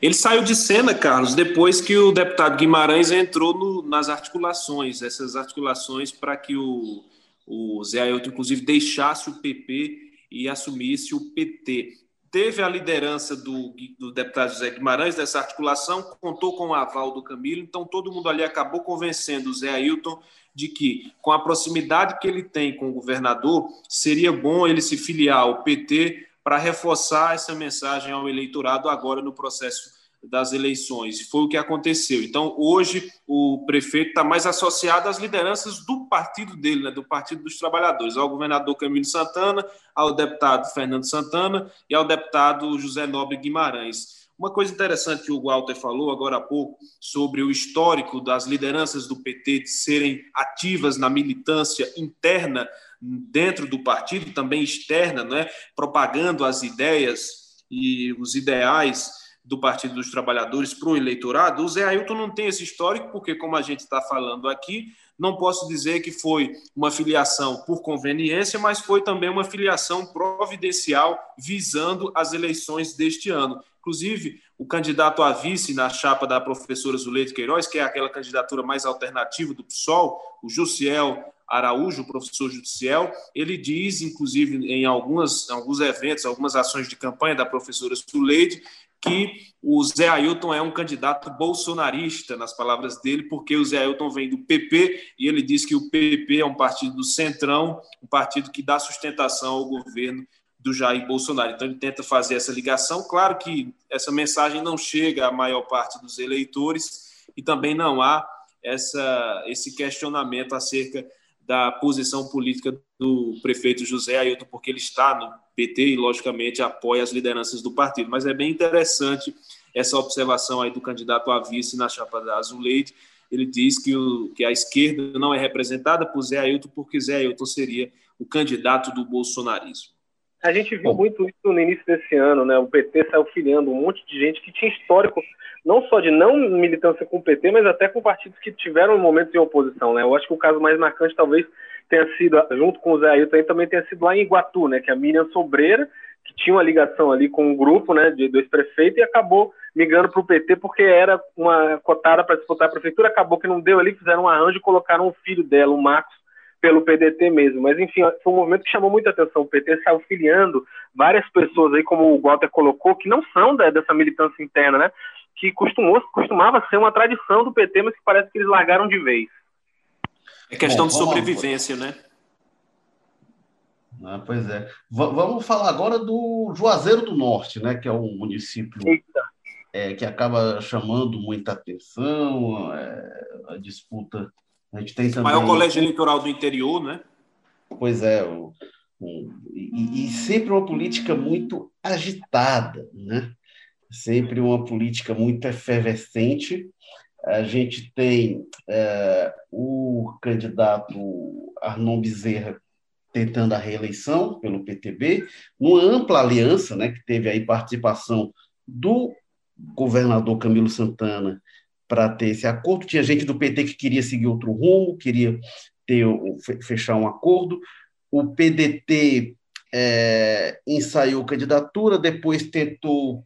Ele saiu de cena, Carlos, depois que o deputado Guimarães entrou no, nas articulações, essas articulações para que o, o Zé Ailton, inclusive, deixasse o PP e assumisse o PT. Teve a liderança do, do deputado José Guimarães dessa articulação, contou com o aval do Camilo, então todo mundo ali acabou convencendo o Zé Ailton de que, com a proximidade que ele tem com o governador, seria bom ele se filiar ao PT para reforçar essa mensagem ao eleitorado agora no processo das eleições. Foi o que aconteceu. Então, hoje, o prefeito está mais associado às lideranças do partido dele, né, do Partido dos Trabalhadores, ao governador Camilo Santana, ao deputado Fernando Santana e ao deputado José Nobre Guimarães. Uma coisa interessante que o Walter falou agora há pouco sobre o histórico das lideranças do PT de serem ativas na militância interna dentro do partido, também externa, né, propagando as ideias e os ideais do Partido dos Trabalhadores para o eleitorado, o Zé Ailton não tem esse histórico, porque, como a gente está falando aqui, não posso dizer que foi uma filiação por conveniência, mas foi também uma filiação providencial visando as eleições deste ano. Inclusive, o candidato a vice na chapa da professora Zuleide Queiroz, que é aquela candidatura mais alternativa do PSOL, o Jussiel Araújo, professor Judicial, ele diz, inclusive, em algumas, alguns eventos, algumas ações de campanha da professora Suleide, que o Zé Ailton é um candidato bolsonarista, nas palavras dele, porque o Zé Ailton vem do PP e ele diz que o PP é um partido do centrão, um partido que dá sustentação ao governo do Jair Bolsonaro. Então ele tenta fazer essa ligação. Claro que essa mensagem não chega à maior parte dos eleitores e também não há essa, esse questionamento acerca da posição política do prefeito José Ailton, porque ele está no PT e, logicamente, apoia as lideranças do partido. Mas é bem interessante essa observação aí do candidato a vice na chapa da Azuleide. Ele diz que, o, que a esquerda não é representada por Zé Ailton, porque Zé Ailton seria o candidato do bolsonarismo. A gente viu Bom. muito isso no início desse ano, né? O PT saiu filiando um monte de gente que tinha histórico não só de não militância com o PT, mas até com partidos que tiveram momentos em oposição, né? Eu acho que o caso mais marcante talvez tenha sido, junto com o Zé Ailton, também tenha sido lá em Iguatu, né? Que a Miriam Sobreira, que tinha uma ligação ali com um grupo, né, de dois prefeitos e acabou migrando para o PT porque era uma cotada para disputar a prefeitura, acabou que não deu ali, fizeram um arranjo e colocaram o filho dela, o Marcos, pelo PDT mesmo. Mas, enfim, foi um movimento que chamou muita atenção. O PT saiu filiando várias pessoas aí, como o Walter colocou, que não são da, dessa militância interna, né? Que costumou, costumava ser uma tradição do PT, mas que parece que eles largaram de vez. É questão Bom, de sobrevivência, né? Ah, pois é. V vamos falar agora do Juazeiro do Norte, né, que é um município é, que acaba chamando muita atenção, é, a disputa. A gente tem também... O maior colégio eleitoral do interior, né? Pois é, o, o, e, e sempre uma política muito agitada, né? Sempre uma política muito efervescente. A gente tem é, o candidato Arnon Bezerra tentando a reeleição pelo PTB, numa ampla aliança, né, que teve aí participação do governador Camilo Santana para ter esse acordo. Tinha gente do PT que queria seguir outro rumo, queria ter fechar um acordo. O PDT é, ensaiou candidatura, depois tentou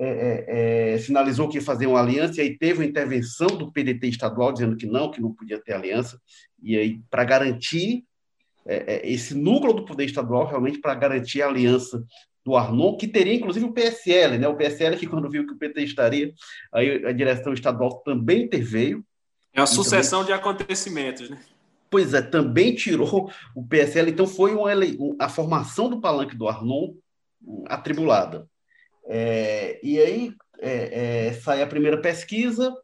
é, é, é, sinalizou que ia fazer uma aliança, e aí teve uma intervenção do PDT estadual dizendo que não, que não podia ter aliança, e aí, para garantir é, é, esse núcleo do poder estadual, realmente para garantir a aliança do Arnon, que teria inclusive o PSL, né? O PSL que quando viu que o PT estaria, aí a direção estadual também interveio. É uma sucessão também... de acontecimentos, né? Pois é, também tirou o PSL, então foi uma ele... a formação do palanque do Arnon atribulada. É, e aí é, é, sai a primeira pesquisa,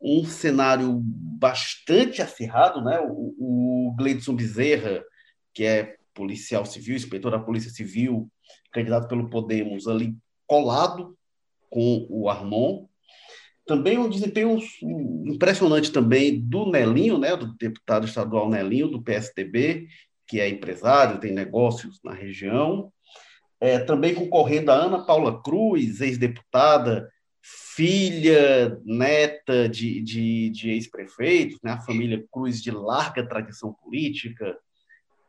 um cenário bastante acirrado, né? O, o Gleidson Bezerra que é policial civil, inspetor da Polícia Civil, candidato pelo Podemos, ali colado com o Arnon. Também um desempenho impressionante também do Nelinho, né, do deputado estadual Nelinho, do PSDB, que é empresário, tem negócios na região. É, também concorrendo a Ana Paula Cruz, ex-deputada, filha, neta de, de, de ex-prefeitos, né, a família Cruz de larga tradição política,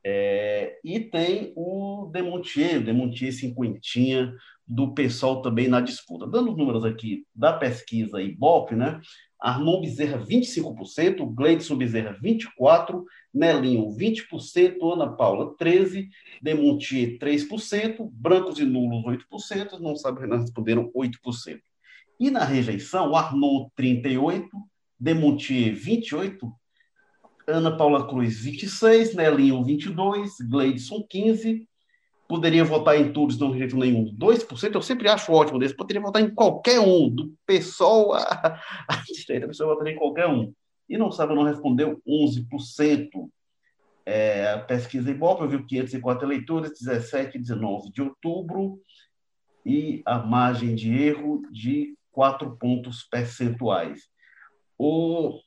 é, e tem o Demontier, Demontier cinquentinha do pessoal também na disputa. Dando os números aqui da pesquisa Ibope, né? Arnon Bezerra, 25%, Gleidson Bezerra, 24%, Nelinho, 20%, Ana Paula, 13%, Demontier, 3%, brancos e nulos, 8%, não sabe, responderam 8%. E na rejeição, Arnon, 38%, Demontier, 28%, Ana Paula Cruz, 26, Nelinho, 22, Gleidson, 15. Poderia votar em todos, não rejeito nenhum, 2%. Eu sempre acho ótimo desse. Poderia votar em qualquer um, do PSOL à, direita, a pessoa votaria em qualquer um. E não sabe, não respondeu 11%. É, a pesquisa Ibope viu 504 eleitores, 17 e 19 de outubro, e a margem de erro de 4 pontos percentuais. O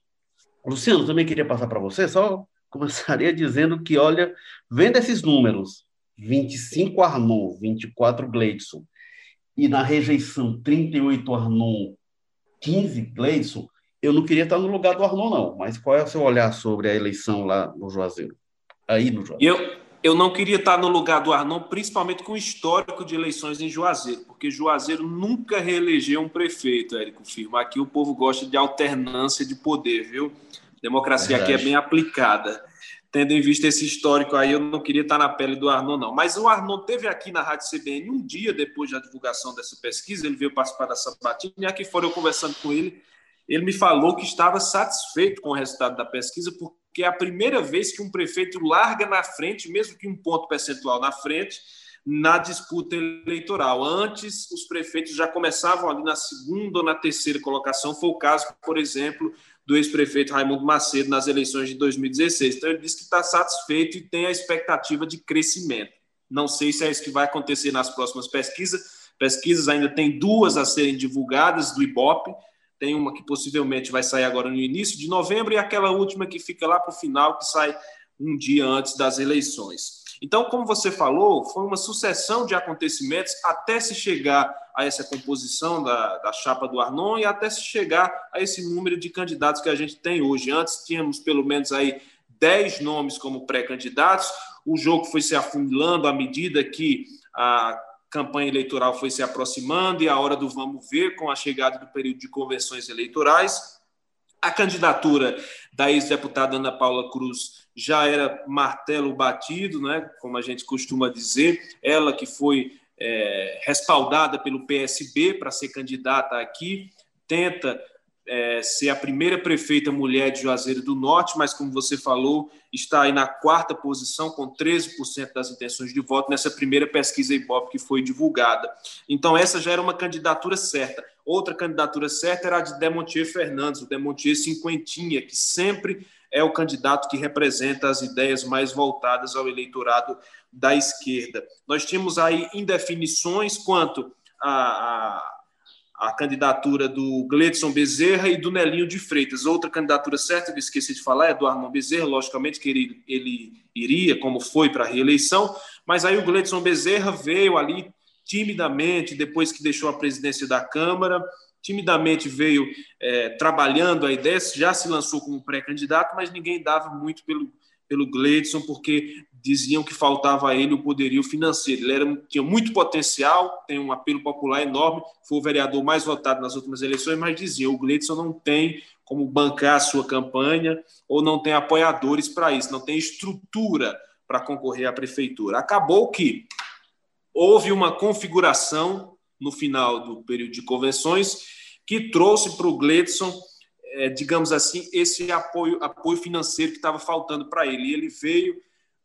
Luciano, também queria passar para você, só começaria dizendo que, olha, vendo esses números, 25 Arnon, 24 Gleidson, e na rejeição 38 Arnon, 15 Gleidson, eu não queria estar no lugar do Arnon, não. Mas qual é o seu olhar sobre a eleição lá no Juazeiro? Aí no Juazeiro. Eu, eu não queria estar no lugar do Arnon, principalmente com o histórico de eleições em Juazeiro, porque Juazeiro nunca reelegeu um prefeito, Érico Firmo. Aqui o povo gosta de alternância de poder, viu? Democracia Verdade. aqui é bem aplicada. Tendo em vista esse histórico aí, eu não queria estar na pele do Arnon, não. Mas o Arnon teve aqui na Rádio CBN um dia depois da divulgação dessa pesquisa, ele veio participar da sabatina, e aqui fora eu conversando com ele, ele me falou que estava satisfeito com o resultado da pesquisa, porque é a primeira vez que um prefeito larga na frente, mesmo que um ponto percentual na frente, na disputa eleitoral. Antes, os prefeitos já começavam ali na segunda ou na terceira colocação. Foi o caso, por exemplo, do ex-prefeito Raimundo Macedo nas eleições de 2016. Então, ele disse que está satisfeito e tem a expectativa de crescimento. Não sei se é isso que vai acontecer nas próximas pesquisas. Pesquisas ainda tem duas a serem divulgadas do IBOP. Tem uma que possivelmente vai sair agora no início de novembro e aquela última que fica lá para o final, que sai um dia antes das eleições. Então, como você falou, foi uma sucessão de acontecimentos até se chegar a essa composição da, da chapa do Arnon e até se chegar a esse número de candidatos que a gente tem hoje. Antes tínhamos pelo menos aí 10 nomes como pré-candidatos. O jogo foi se afunilando à medida que a campanha eleitoral foi se aproximando e a hora do vamos ver com a chegada do período de convenções eleitorais. A candidatura da ex-deputada Ana Paula Cruz já era martelo batido, né, como a gente costuma dizer. Ela que foi é, respaldada pelo PSB para ser candidata aqui, tenta é, ser a primeira prefeita mulher de Juazeiro do Norte, mas, como você falou, está aí na quarta posição, com 13% das intenções de voto nessa primeira pesquisa Ibope que foi divulgada. Então, essa já era uma candidatura certa. Outra candidatura certa era a de Demontier Fernandes, o Demontier Cinquentinha, que sempre é o candidato que representa as ideias mais voltadas ao eleitorado da esquerda. Nós tínhamos aí indefinições quanto a, a a candidatura do Gledson Bezerra e do Nelinho de Freitas. Outra candidatura certa, eu esqueci de falar, é do Armando Bezerra, logicamente que ele, ele iria, como foi para a reeleição, mas aí o Gledson Bezerra veio ali timidamente, depois que deixou a presidência da Câmara, timidamente veio é, trabalhando a ideia, já se lançou como pré-candidato, mas ninguém dava muito pelo, pelo Gleidson, porque diziam que faltava a ele o poderio financeiro. Ele era, tinha muito potencial, tem um apelo popular enorme, foi o vereador mais votado nas últimas eleições, mas diziam o Gleidson não tem como bancar a sua campanha ou não tem apoiadores para isso, não tem estrutura para concorrer à prefeitura. Acabou que houve uma configuração no final do período de convenções que trouxe para o Gleidson é, digamos assim, esse apoio, apoio financeiro que estava faltando para ele. E ele veio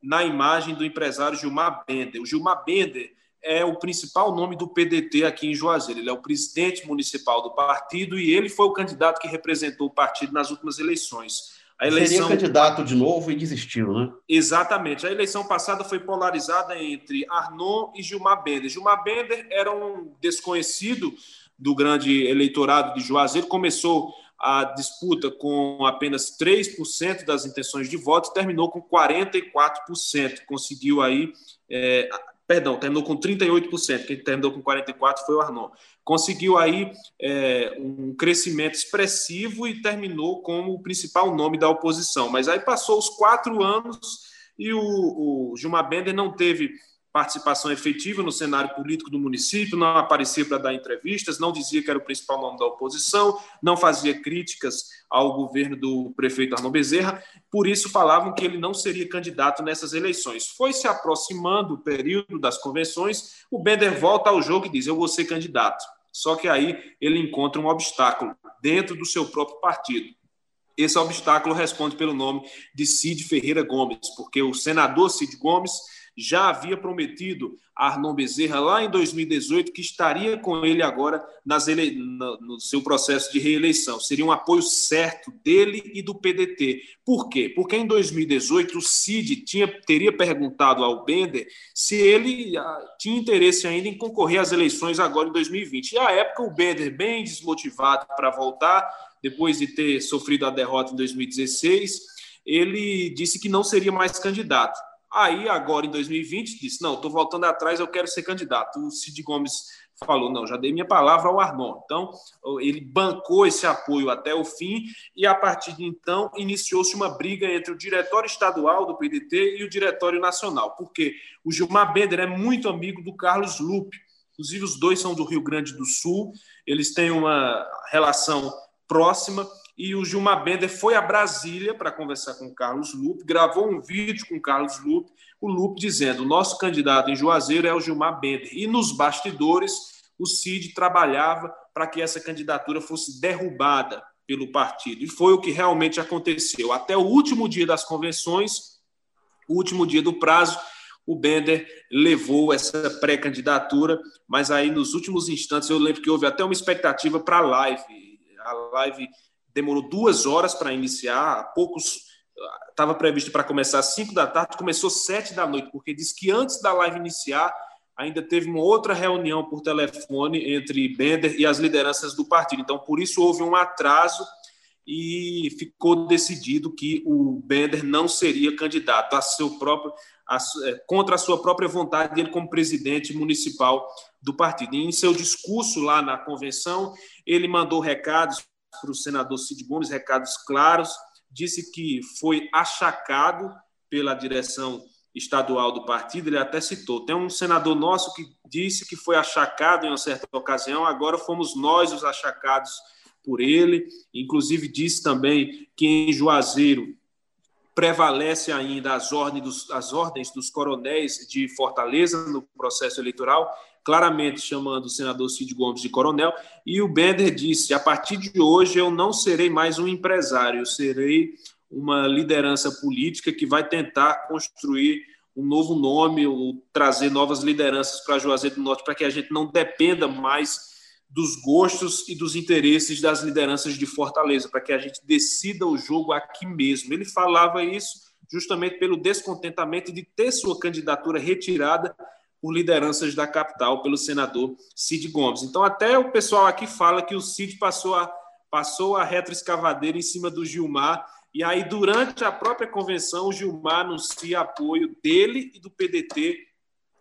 na imagem do empresário Gilmar Bender. O Gilmar Bender é o principal nome do PDT aqui em Juazeiro. Ele é o presidente municipal do partido e ele foi o candidato que representou o partido nas últimas eleições. A eleição... Seria candidato de novo e desistiu, né? Exatamente. A eleição passada foi polarizada entre Arnon e Gilmar Bender. Gilmar Bender era um desconhecido do grande eleitorado de Juazeiro, começou a disputa com apenas 3% das intenções de voto terminou com 44%. Conseguiu aí, é, perdão, terminou com 38%. Quem terminou com 44% foi o Arnon. Conseguiu aí é, um crescimento expressivo e terminou como o principal nome da oposição. Mas aí passou os quatro anos e o, o Gilmar Bender não teve participação efetiva no cenário político do município, não aparecia para dar entrevistas, não dizia que era o principal nome da oposição, não fazia críticas ao governo do prefeito Arnon Bezerra, por isso falavam que ele não seria candidato nessas eleições. Foi se aproximando o período das convenções, o Bender volta ao jogo e diz: Eu vou ser candidato. Só que aí ele encontra um obstáculo dentro do seu próprio partido. Esse obstáculo responde pelo nome de Cid Ferreira Gomes, porque o senador Cid Gomes já havia prometido a Arnon Bezerra lá em 2018 que estaria com ele agora ele... no seu processo de reeleição. Seria um apoio certo dele e do PDT. Por quê? Porque em 2018 o Cid tinha, teria perguntado ao Bender se ele ah, tinha interesse ainda em concorrer às eleições agora em 2020. E à época o Bender, bem desmotivado para voltar, depois de ter sofrido a derrota em 2016, ele disse que não seria mais candidato. Aí, agora em 2020, disse: Não, estou voltando atrás, eu quero ser candidato. O Cid Gomes falou: Não, já dei minha palavra ao Arnon. Então, ele bancou esse apoio até o fim, e a partir de então iniciou-se uma briga entre o diretório estadual do PDT e o diretório nacional, porque o Gilmar Bender é muito amigo do Carlos Lupe. Inclusive, os dois são do Rio Grande do Sul, eles têm uma relação próxima e o Gilmar Bender foi a Brasília para conversar com o Carlos Lupe, gravou um vídeo com o Carlos Lupe, o Lupe dizendo: nosso candidato em Juazeiro é o Gilmar Bender. E nos bastidores, o Cid trabalhava para que essa candidatura fosse derrubada pelo partido. E foi o que realmente aconteceu. Até o último dia das convenções, o último dia do prazo, o Bender levou essa pré-candidatura, mas aí nos últimos instantes eu lembro que houve até uma expectativa para a live. A live demorou duas horas para iniciar, poucos estava previsto para começar às 5 da tarde, começou às 7 da noite, porque disse que antes da live iniciar, ainda teve uma outra reunião por telefone entre Bender e as lideranças do partido. Então, por isso houve um atraso e ficou decidido que o Bender não seria candidato a seu próprio, a, é, contra a sua própria vontade dele como presidente municipal do partido. E em seu discurso lá na convenção, ele mandou recados para o senador Cid Gomes, recados claros, disse que foi achacado pela direção estadual do partido, ele até citou. Tem um senador nosso que disse que foi achacado em uma certa ocasião, agora fomos nós os achacados por ele. Inclusive, disse também que em Juazeiro prevalece ainda as ordens, dos, as ordens dos coronéis de Fortaleza no processo eleitoral, claramente chamando o senador Cid Gomes de coronel, e o Bender disse: a partir de hoje eu não serei mais um empresário, eu serei uma liderança política que vai tentar construir um novo nome ou trazer novas lideranças para Juazeiro do Norte, para que a gente não dependa mais dos gostos e dos interesses das lideranças de Fortaleza, para que a gente decida o jogo aqui mesmo. Ele falava isso justamente pelo descontentamento de ter sua candidatura retirada por lideranças da capital, pelo senador Cid Gomes. Então, até o pessoal aqui fala que o Cid passou a, passou a retroescavadeira em cima do Gilmar e aí, durante a própria convenção, o Gilmar anuncia apoio dele e do PDT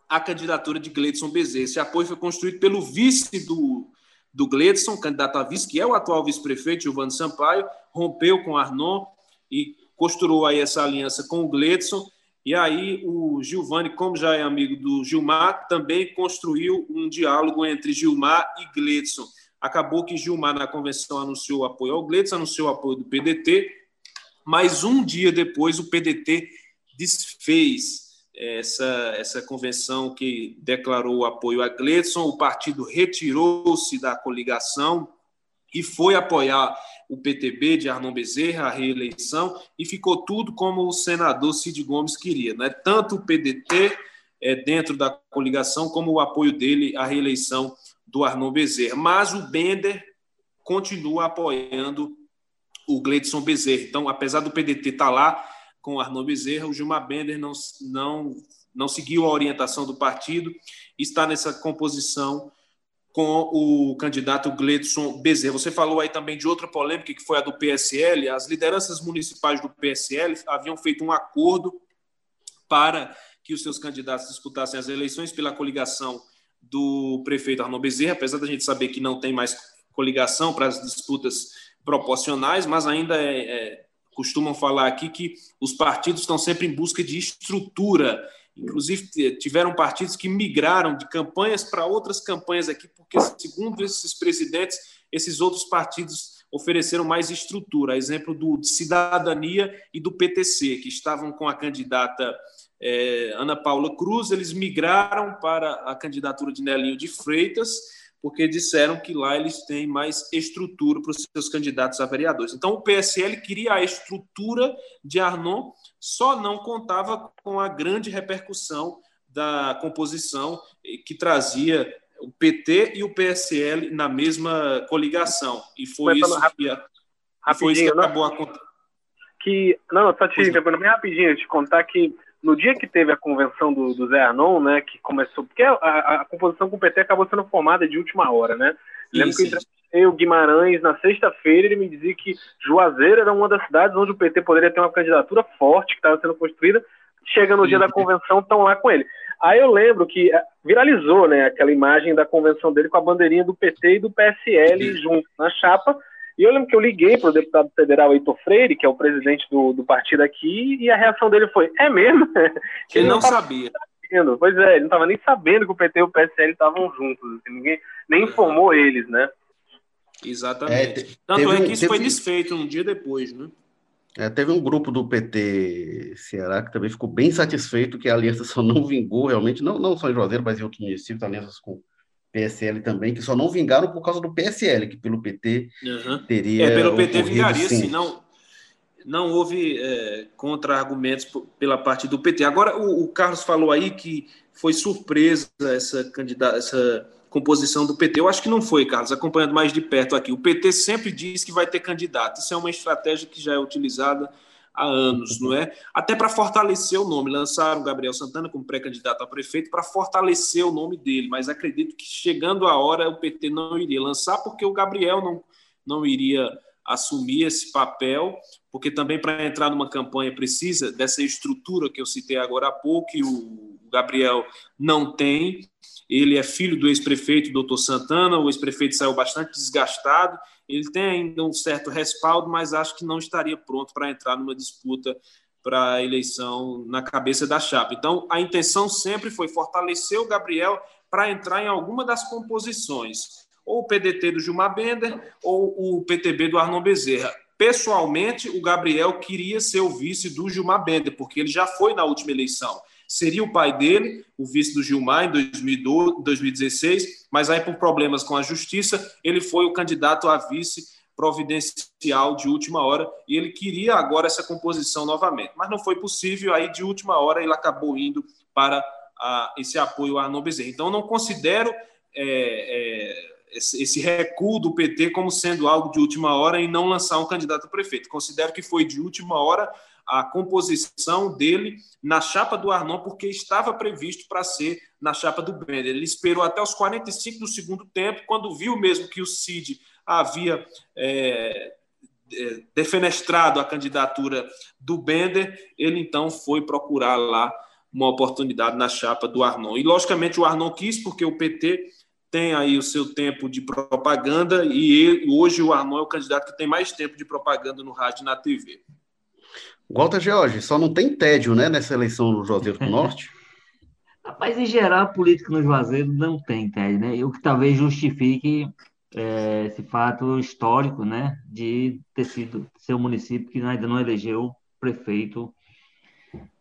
à candidatura de Gledson Bezerra. Esse apoio foi construído pelo vice do, do Gledson, candidato a vice, que é o atual vice-prefeito, Giovanni Sampaio, rompeu com Arnon e costurou aí essa aliança com o Gledson. E aí o Giovanni, como já é amigo do Gilmar, também construiu um diálogo entre Gilmar e Gledson. Acabou que Gilmar, na convenção, anunciou apoio ao Gledson, anunciou apoio do PDT, mas um dia depois o PDT desfez essa, essa convenção que declarou apoio a Gledson, o partido retirou-se da coligação e foi apoiar o PTB de Arnon Bezerra, a reeleição, e ficou tudo como o senador Cid Gomes queria. Né? Tanto o PDT é, dentro da coligação, como o apoio dele à reeleição do Arnon Bezerra. Mas o Bender continua apoiando o Gleidson Bezerra. Então, apesar do PDT estar tá lá com o Arnaud Bezerra, o Gilmar Bender não, não, não seguiu a orientação do partido, está nessa composição com o candidato Gleidson Bezerra. Você falou aí também de outra polêmica, que foi a do PSL. As lideranças municipais do PSL haviam feito um acordo para que os seus candidatos disputassem as eleições pela coligação do prefeito Arnaud Bezerra, apesar da gente saber que não tem mais coligação para as disputas proporcionais, mas ainda é, é, costumam falar aqui que os partidos estão sempre em busca de estrutura. Inclusive, tiveram partidos que migraram de campanhas para outras campanhas aqui, porque, segundo esses presidentes, esses outros partidos ofereceram mais estrutura. Exemplo do Cidadania e do PTC, que estavam com a candidata é, Ana Paula Cruz, eles migraram para a candidatura de Nelinho de Freitas porque disseram que lá eles têm mais estrutura para os seus candidatos a vereadores. Então, o PSL queria a estrutura de Arnon, só não contava com a grande repercussão da composição que trazia o PT e o PSL na mesma coligação. E foi isso que, a, foi isso que né? acabou acontecendo. Que, não, só te bem rapidinho, te contar que no dia que teve a convenção do, do Zé Arnon, né, que começou, porque a, a, composição com o PT acabou sendo formada de última hora, né? Lembro que eu entrevistei o Guimarães na sexta-feira, ele me dizia que Juazeiro era uma das cidades onde o PT poderia ter uma candidatura forte que estava sendo construída. Chega no dia da convenção, estão lá com ele. Aí eu lembro que eh, viralizou, né, aquela imagem da convenção dele com a bandeirinha do PT e do PSL junto na chapa, e eu lembro que eu liguei para o deputado federal Heitor Freire, que é o presidente do, do partido aqui, e a reação dele foi: é mesmo? ele, ele não, não sabia. Sabendo. Pois é, ele não estava nem sabendo que o PT e o PSL estavam juntos. Assim, ninguém nem informou eles, né? Exatamente. É, Tanto é que isso teve... foi desfeito um dia depois, né? É, teve um grupo do PT Ceará que também ficou bem satisfeito que a aliança só não vingou realmente, não, não só em Juazeiro, mas em outros municípios, alianças com PSL também, que só não vingaram por causa do PSL, que pelo PT uhum. teria. É, pelo PT vingaria, sim. não, não houve é, contra-argumentos pela parte do PT. Agora, o, o, Carlos falou aí que foi surpresa essa candidata, essa composição do PT. Eu acho que não foi, Carlos, acompanhando mais de perto aqui. O PT sempre diz que vai ter candidato. Isso é uma estratégia que já é utilizada há anos, não é? Até para fortalecer o nome. Lançaram Gabriel Santana como pré-candidato a prefeito para fortalecer o nome dele, mas acredito que chegando a hora o PT não iria lançar, porque o Gabriel não, não iria assumir esse papel, porque também para entrar numa campanha precisa dessa estrutura que eu citei agora há pouco, e o Gabriel não tem. Ele é filho do ex-prefeito, doutor Santana, o ex-prefeito saiu bastante desgastado, ele tem ainda um certo respaldo, mas acho que não estaria pronto para entrar numa disputa para a eleição na cabeça da chapa. Então, a intenção sempre foi fortalecer o Gabriel para entrar em alguma das composições, ou o PDT do Gilmar Bender ou o PTB do Arnon Bezerra. Pessoalmente, o Gabriel queria ser o vice do Gilmar Bender, porque ele já foi na última eleição. Seria o pai dele, o vice do Gilmar, em 2012, 2016, mas aí, por problemas com a justiça, ele foi o candidato a vice providencial de última hora e ele queria agora essa composição novamente, mas não foi possível. Aí, de última hora, ele acabou indo para a, esse apoio a Arnon Bezerra. Então, não considero. É, é, esse recuo do PT como sendo algo de última hora e não lançar um candidato a prefeito. Considero que foi de última hora a composição dele na chapa do Arnon, porque estava previsto para ser na chapa do Bender. Ele esperou até os 45 do segundo tempo, quando viu mesmo que o Cid havia é, é, defenestrado a candidatura do Bender, ele então foi procurar lá uma oportunidade na chapa do Arnon. E, logicamente, o Arnon quis, porque o PT tem aí o seu tempo de propaganda e ele, hoje o Arnon é o candidato que tem mais tempo de propaganda no rádio e na TV. Walter George, só não tem tédio, né, nessa eleição no Juazeiro do Norte? Rapaz, em geral, a política no Juazeiro não tem tédio, né? O que talvez justifique é, esse fato histórico, né, de ter sido ser um município que ainda não elegeu prefeito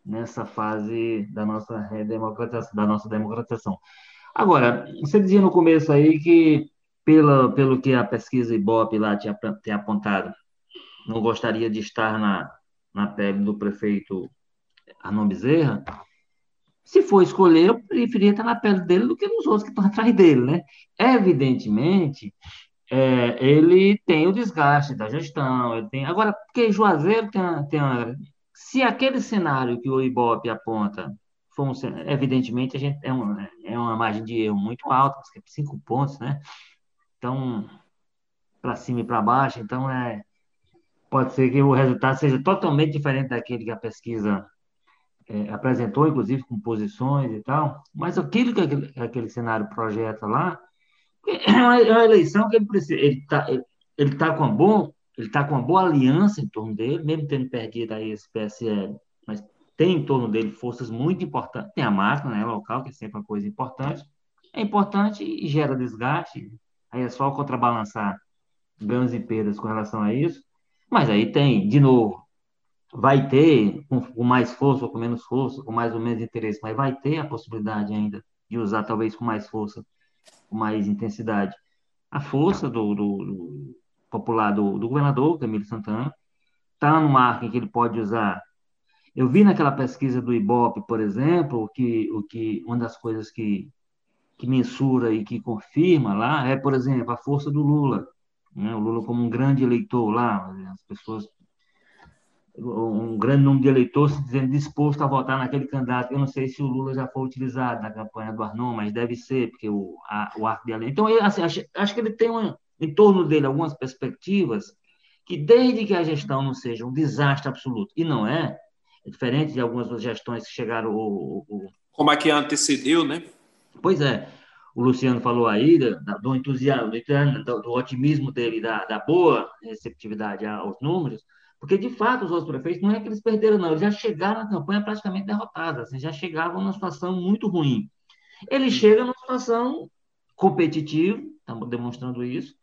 nessa fase da nossa redemocratização, da nossa democratização. Agora, você dizia no começo aí que, pela, pelo que a pesquisa Ibope lá tinha, tinha apontado, não gostaria de estar na, na pele do prefeito Arnon Bezerra. Se for escolher, eu preferia estar na pele dele do que nos outros que estão atrás dele, né? Evidentemente, é, ele tem o desgaste da gestão, ele tem... Agora, porque Juazeiro tem, tem. Se aquele cenário que o Ibope aponta fomos, evidentemente, a gente é uma, é uma margem de erro muito alta, cinco pontos, né? Então, para cima e para baixo, então é pode ser que o resultado seja totalmente diferente daquele que a pesquisa é, apresentou, inclusive com posições e tal, mas aquilo que aquele, aquele cenário projeta lá é uma, é uma eleição que ele precisa, ele está ele, ele tá com uma boa ele tá com uma boa aliança em torno dele, mesmo tendo perdido aí esse PSL, mas tem em torno dele forças muito importantes. Tem a máquina né, local, que é sempre uma coisa importante. É importante e gera desgaste. Aí é só contrabalançar ganhos e perdas com relação a isso. Mas aí tem, de novo, vai ter, com, mais força ou com menos força, com mais ou menos interesse, mas vai ter a possibilidade ainda de usar, talvez com mais força, com mais intensidade, a força do, do, do popular do, do governador, Camilo Santana. Está no em que ele pode usar eu vi naquela pesquisa do Ibope, por exemplo, que, o que uma das coisas que, que mensura e que confirma lá é, por exemplo, a força do Lula. Né? O Lula como um grande eleitor lá, as pessoas um grande número de eleitores se dizendo disposto a votar naquele candidato. Eu não sei se o Lula já foi utilizado na campanha do Arnon, mas deve ser, porque o, a, o arco de além. Então, eu, assim, acho, acho, que ele tem uma, em torno dele algumas perspectivas que, desde que a gestão não seja um desastre absoluto, e não é, é diferente de algumas gestões que chegaram. O, o, Como é que antecedeu, né? Pois é. O Luciano falou aí do entusiasmo, do, do otimismo dele, da, da boa receptividade aos números, porque, de fato, os outros prefeitos não é que eles perderam, não. Eles já chegaram na campanha praticamente derrotados, assim, já chegavam numa situação muito ruim. Ele chega numa situação competitiva, estamos demonstrando isso,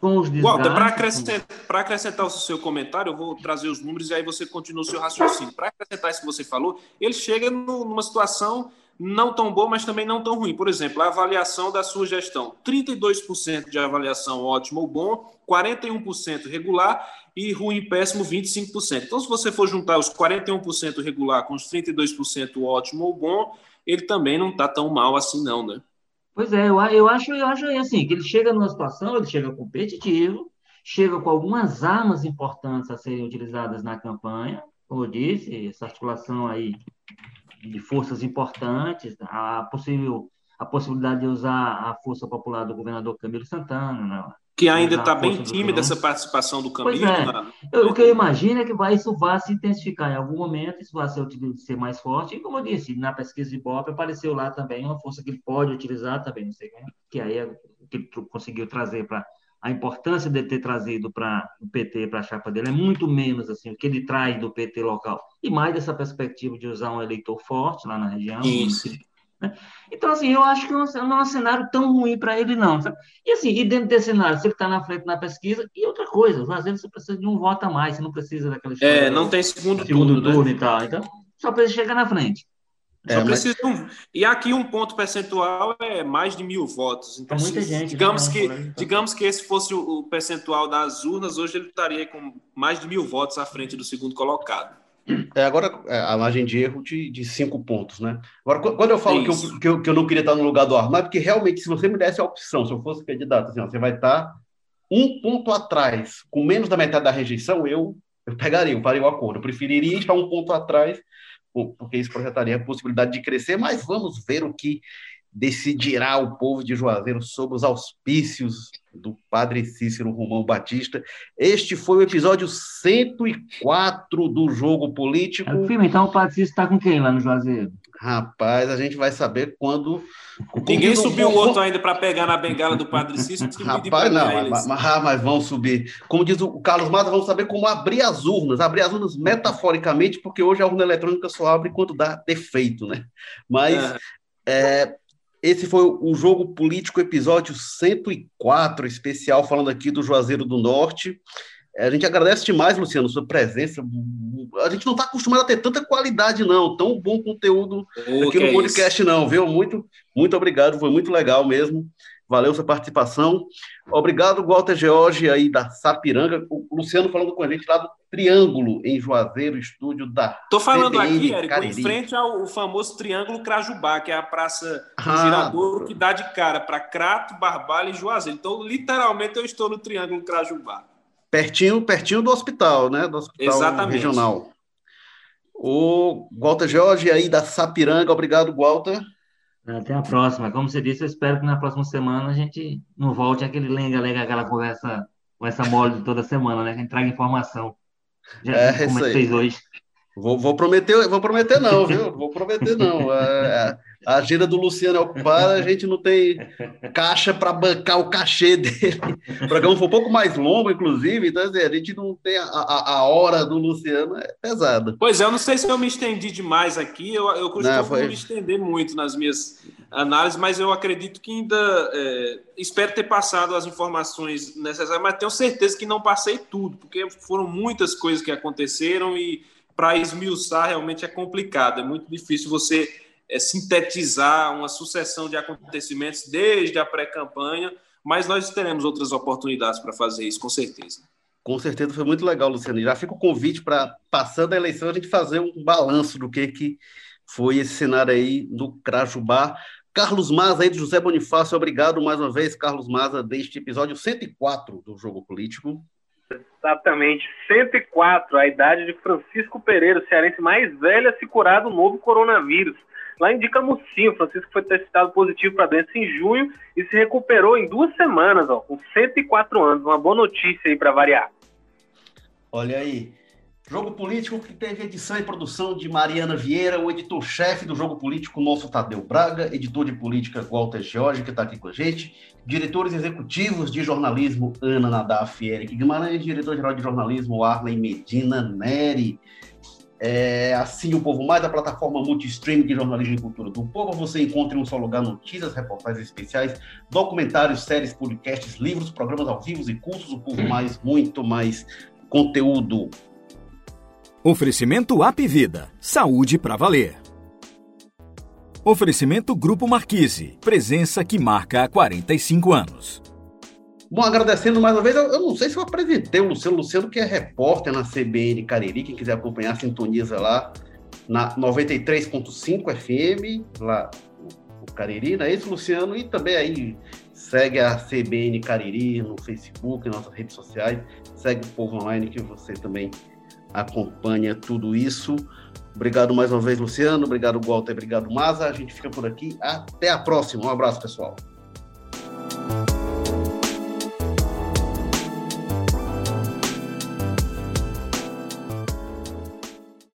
com os Walter, para acrescentar, acrescentar, o seu comentário, eu vou trazer os números e aí você continua o seu raciocínio. Para acrescentar isso que você falou, ele chega numa situação não tão boa, mas também não tão ruim. Por exemplo, a avaliação da sua gestão: 32% de avaliação ótimo ou bom, 41% regular e ruim péssimo 25%. Então, se você for juntar os 41% regular com os 32% ótimo ou bom, ele também não está tão mal assim, não, né? Pois é, eu, eu acho, eu acho assim, que ele chega numa situação, ele chega competitivo, chega com algumas armas importantes a serem utilizadas na campanha, como eu disse, essa articulação aí de forças importantes, a possível a possibilidade de usar a força popular do governador Camilo Santana, né? que ainda está bem tímida essa participação do Camilo. É. Na... Eu, o que eu imagino é que vai, isso vai se intensificar em algum momento, isso vai ser, ser mais forte. E como eu disse, na pesquisa de Bob apareceu lá também uma força que ele pode utilizar também, não sei quem, que aí é que ele conseguiu trazer para a importância de ter trazido para o PT, para a chapa dele, é muito menos assim o que ele traz do PT local. E mais dessa perspectiva de usar um eleitor forte lá na região, Né? Então, assim, eu acho que não é um cenário tão ruim para ele, não. Sabe? E assim, e dentro desse cenário, se ele está na frente na pesquisa, e outra coisa, às vezes você precisa de um voto a mais, você não precisa daquela É, não tem segundo, segundo turno, turno né? e tal. Então, só precisa chegar na frente. Só É, mas- precisa de um... E aqui um ponto percentual é mais de mil votos. Então, É muita se- gente, digamos, né? que, então. digamos que esse fosse o percentual das urnas, hoje ele estaria com mais de mil votos à frente do segundo colocado. É, agora, é, a margem de erro de, de cinco pontos, né? Agora, qu- quando eu falo que eu, que, eu, que eu não queria estar no lugar do Arnaldo, é porque realmente, se você me desse a opção, se eu fosse candidato, assim, ó, você vai estar um ponto atrás, com menos da metade da rejeição, eu, eu pegaria, eu faria o acordo. Eu preferiria estar um ponto atrás, porque isso projetaria a possibilidade de crescer, mas vamos ver o que decidirá o povo de Juazeiro sobre os auspícios do padre Cícero Romão Batista. Este foi o episódio 104 do Jogo Político. É, Firme, então o Patrício está com quem lá no Juazeiro? Rapaz, a gente vai saber quando. Ninguém subiu o outro ainda para pegar na bengala do Padre Cícero. Rapaz, não, mas, mas, mas vão subir. Como diz o Carlos Mata, vamos saber como abrir as urnas. Abrir as urnas metaforicamente, porque hoje a urna eletrônica só abre quando dá defeito, né? Mas é, esse foi o Jogo Político, episódio 104, especial, falando aqui do Juazeiro do Norte. A gente agradece demais, Luciano, sua presença. A gente não está acostumado a ter tanta qualidade, não. Tão bom conteúdo aqui no é podcast, não, viu? Muito, muito obrigado, foi muito legal mesmo. Valeu sua participação. Obrigado, Walter George, aí da Sapiranga. O Luciano falando com a gente lá do Triângulo, em Juazeiro, estúdio da. Tô falando CBN aqui, Érico, em frente ao famoso Triângulo Crajubá, que é a praça do Ah, Giradouro que dá de cara para Crato, Barbalha e Juazeiro. Então, literalmente, eu estou no Triângulo Crajubá. Pertinho, pertinho do hospital, né? Do hospital Exatamente. regional. O Walter Jorge aí da Sapiranga, obrigado, Walter. Até a próxima. Como você disse, eu espero que na próxima semana a gente não volte aquele lenga-lenga, aquela conversa, conversa mole de toda semana, né? Que a gente traga informação. Já É, como a gente aí. fez hoje. Vou, vou prometer, vou prometer não, viu? Vou prometer não. A, a agenda do Luciano é ocupada, a gente não tem caixa para bancar o cachê dele. O programa foi um pouco mais longo, inclusive, então assim, a gente não tem a, a, hora do Luciano, é pesada. Pois é, eu não sei se eu me estendi demais aqui, eu, eu costumo Não, foi- me estender muito nas minhas análises, mas eu acredito que ainda é, espero ter passado as informações necessárias, mas tenho certeza que não passei tudo, porque foram muitas coisas que aconteceram e para esmiuçar realmente é complicado, é muito difícil você é, sintetizar uma sucessão de acontecimentos desde a pré-campanha, mas nós teremos outras oportunidades para fazer isso, com certeza. Com certeza foi muito legal, Luciano. Já fica o convite para, passando a eleição, a gente fazer um balanço do que, que foi esse cenário aí do Crajubá. Carlos Maza aí do José Bonifácio, obrigado mais uma vez, Carlos Maza, deste episódio 104 do Jogo Político. Exatamente, 104, a idade de Francisco Pereira, o cearense mais velho a se curar do novo coronavírus. Lá indica Mocinho, Francisco foi testado positivo para doença em junho e se recuperou em duas semanas, ó, com 104 anos. Uma boa notícia aí para variar. Olha aí. Jogo Político que teve edição e produção de Mariana Vieira, o editor-chefe do Jogo Político, nosso Tadeu Braga, editor de política Walter Jorge, que está aqui com a gente, diretores executivos de jornalismo Ana Nadaf e Eric Guimarães, diretor-geral de jornalismo Arlen Medina Neri. É, assim o Povo Mais, a plataforma multistream de jornalismo e cultura do povo. Você encontra em um só lugar notícias, reportagens especiais, documentários, séries, podcasts, livros, programas ao vivo e cursos. O Povo Mais, muito mais conteúdo. Oferecimento App Vida. Saúde para valer. Oferecimento Grupo Marquise. Presença que marca há 45 anos. Bom, agradecendo mais uma vez, eu, eu não sei se eu apresentei o Luciano, Luciano que é repórter na CBN Cariri, quem quiser acompanhar, sintoniza lá na 93.5 FM, lá no Cariri, não é isso, Luciano? E também aí segue a CBN Cariri no Facebook, nas nossas redes sociais, segue o Povo Online que você também acompanha tudo isso. Obrigado mais uma vez, Luciano. Obrigado, Walter. Obrigado, Maza. A gente fica por aqui. Até a próxima. Um abraço, pessoal.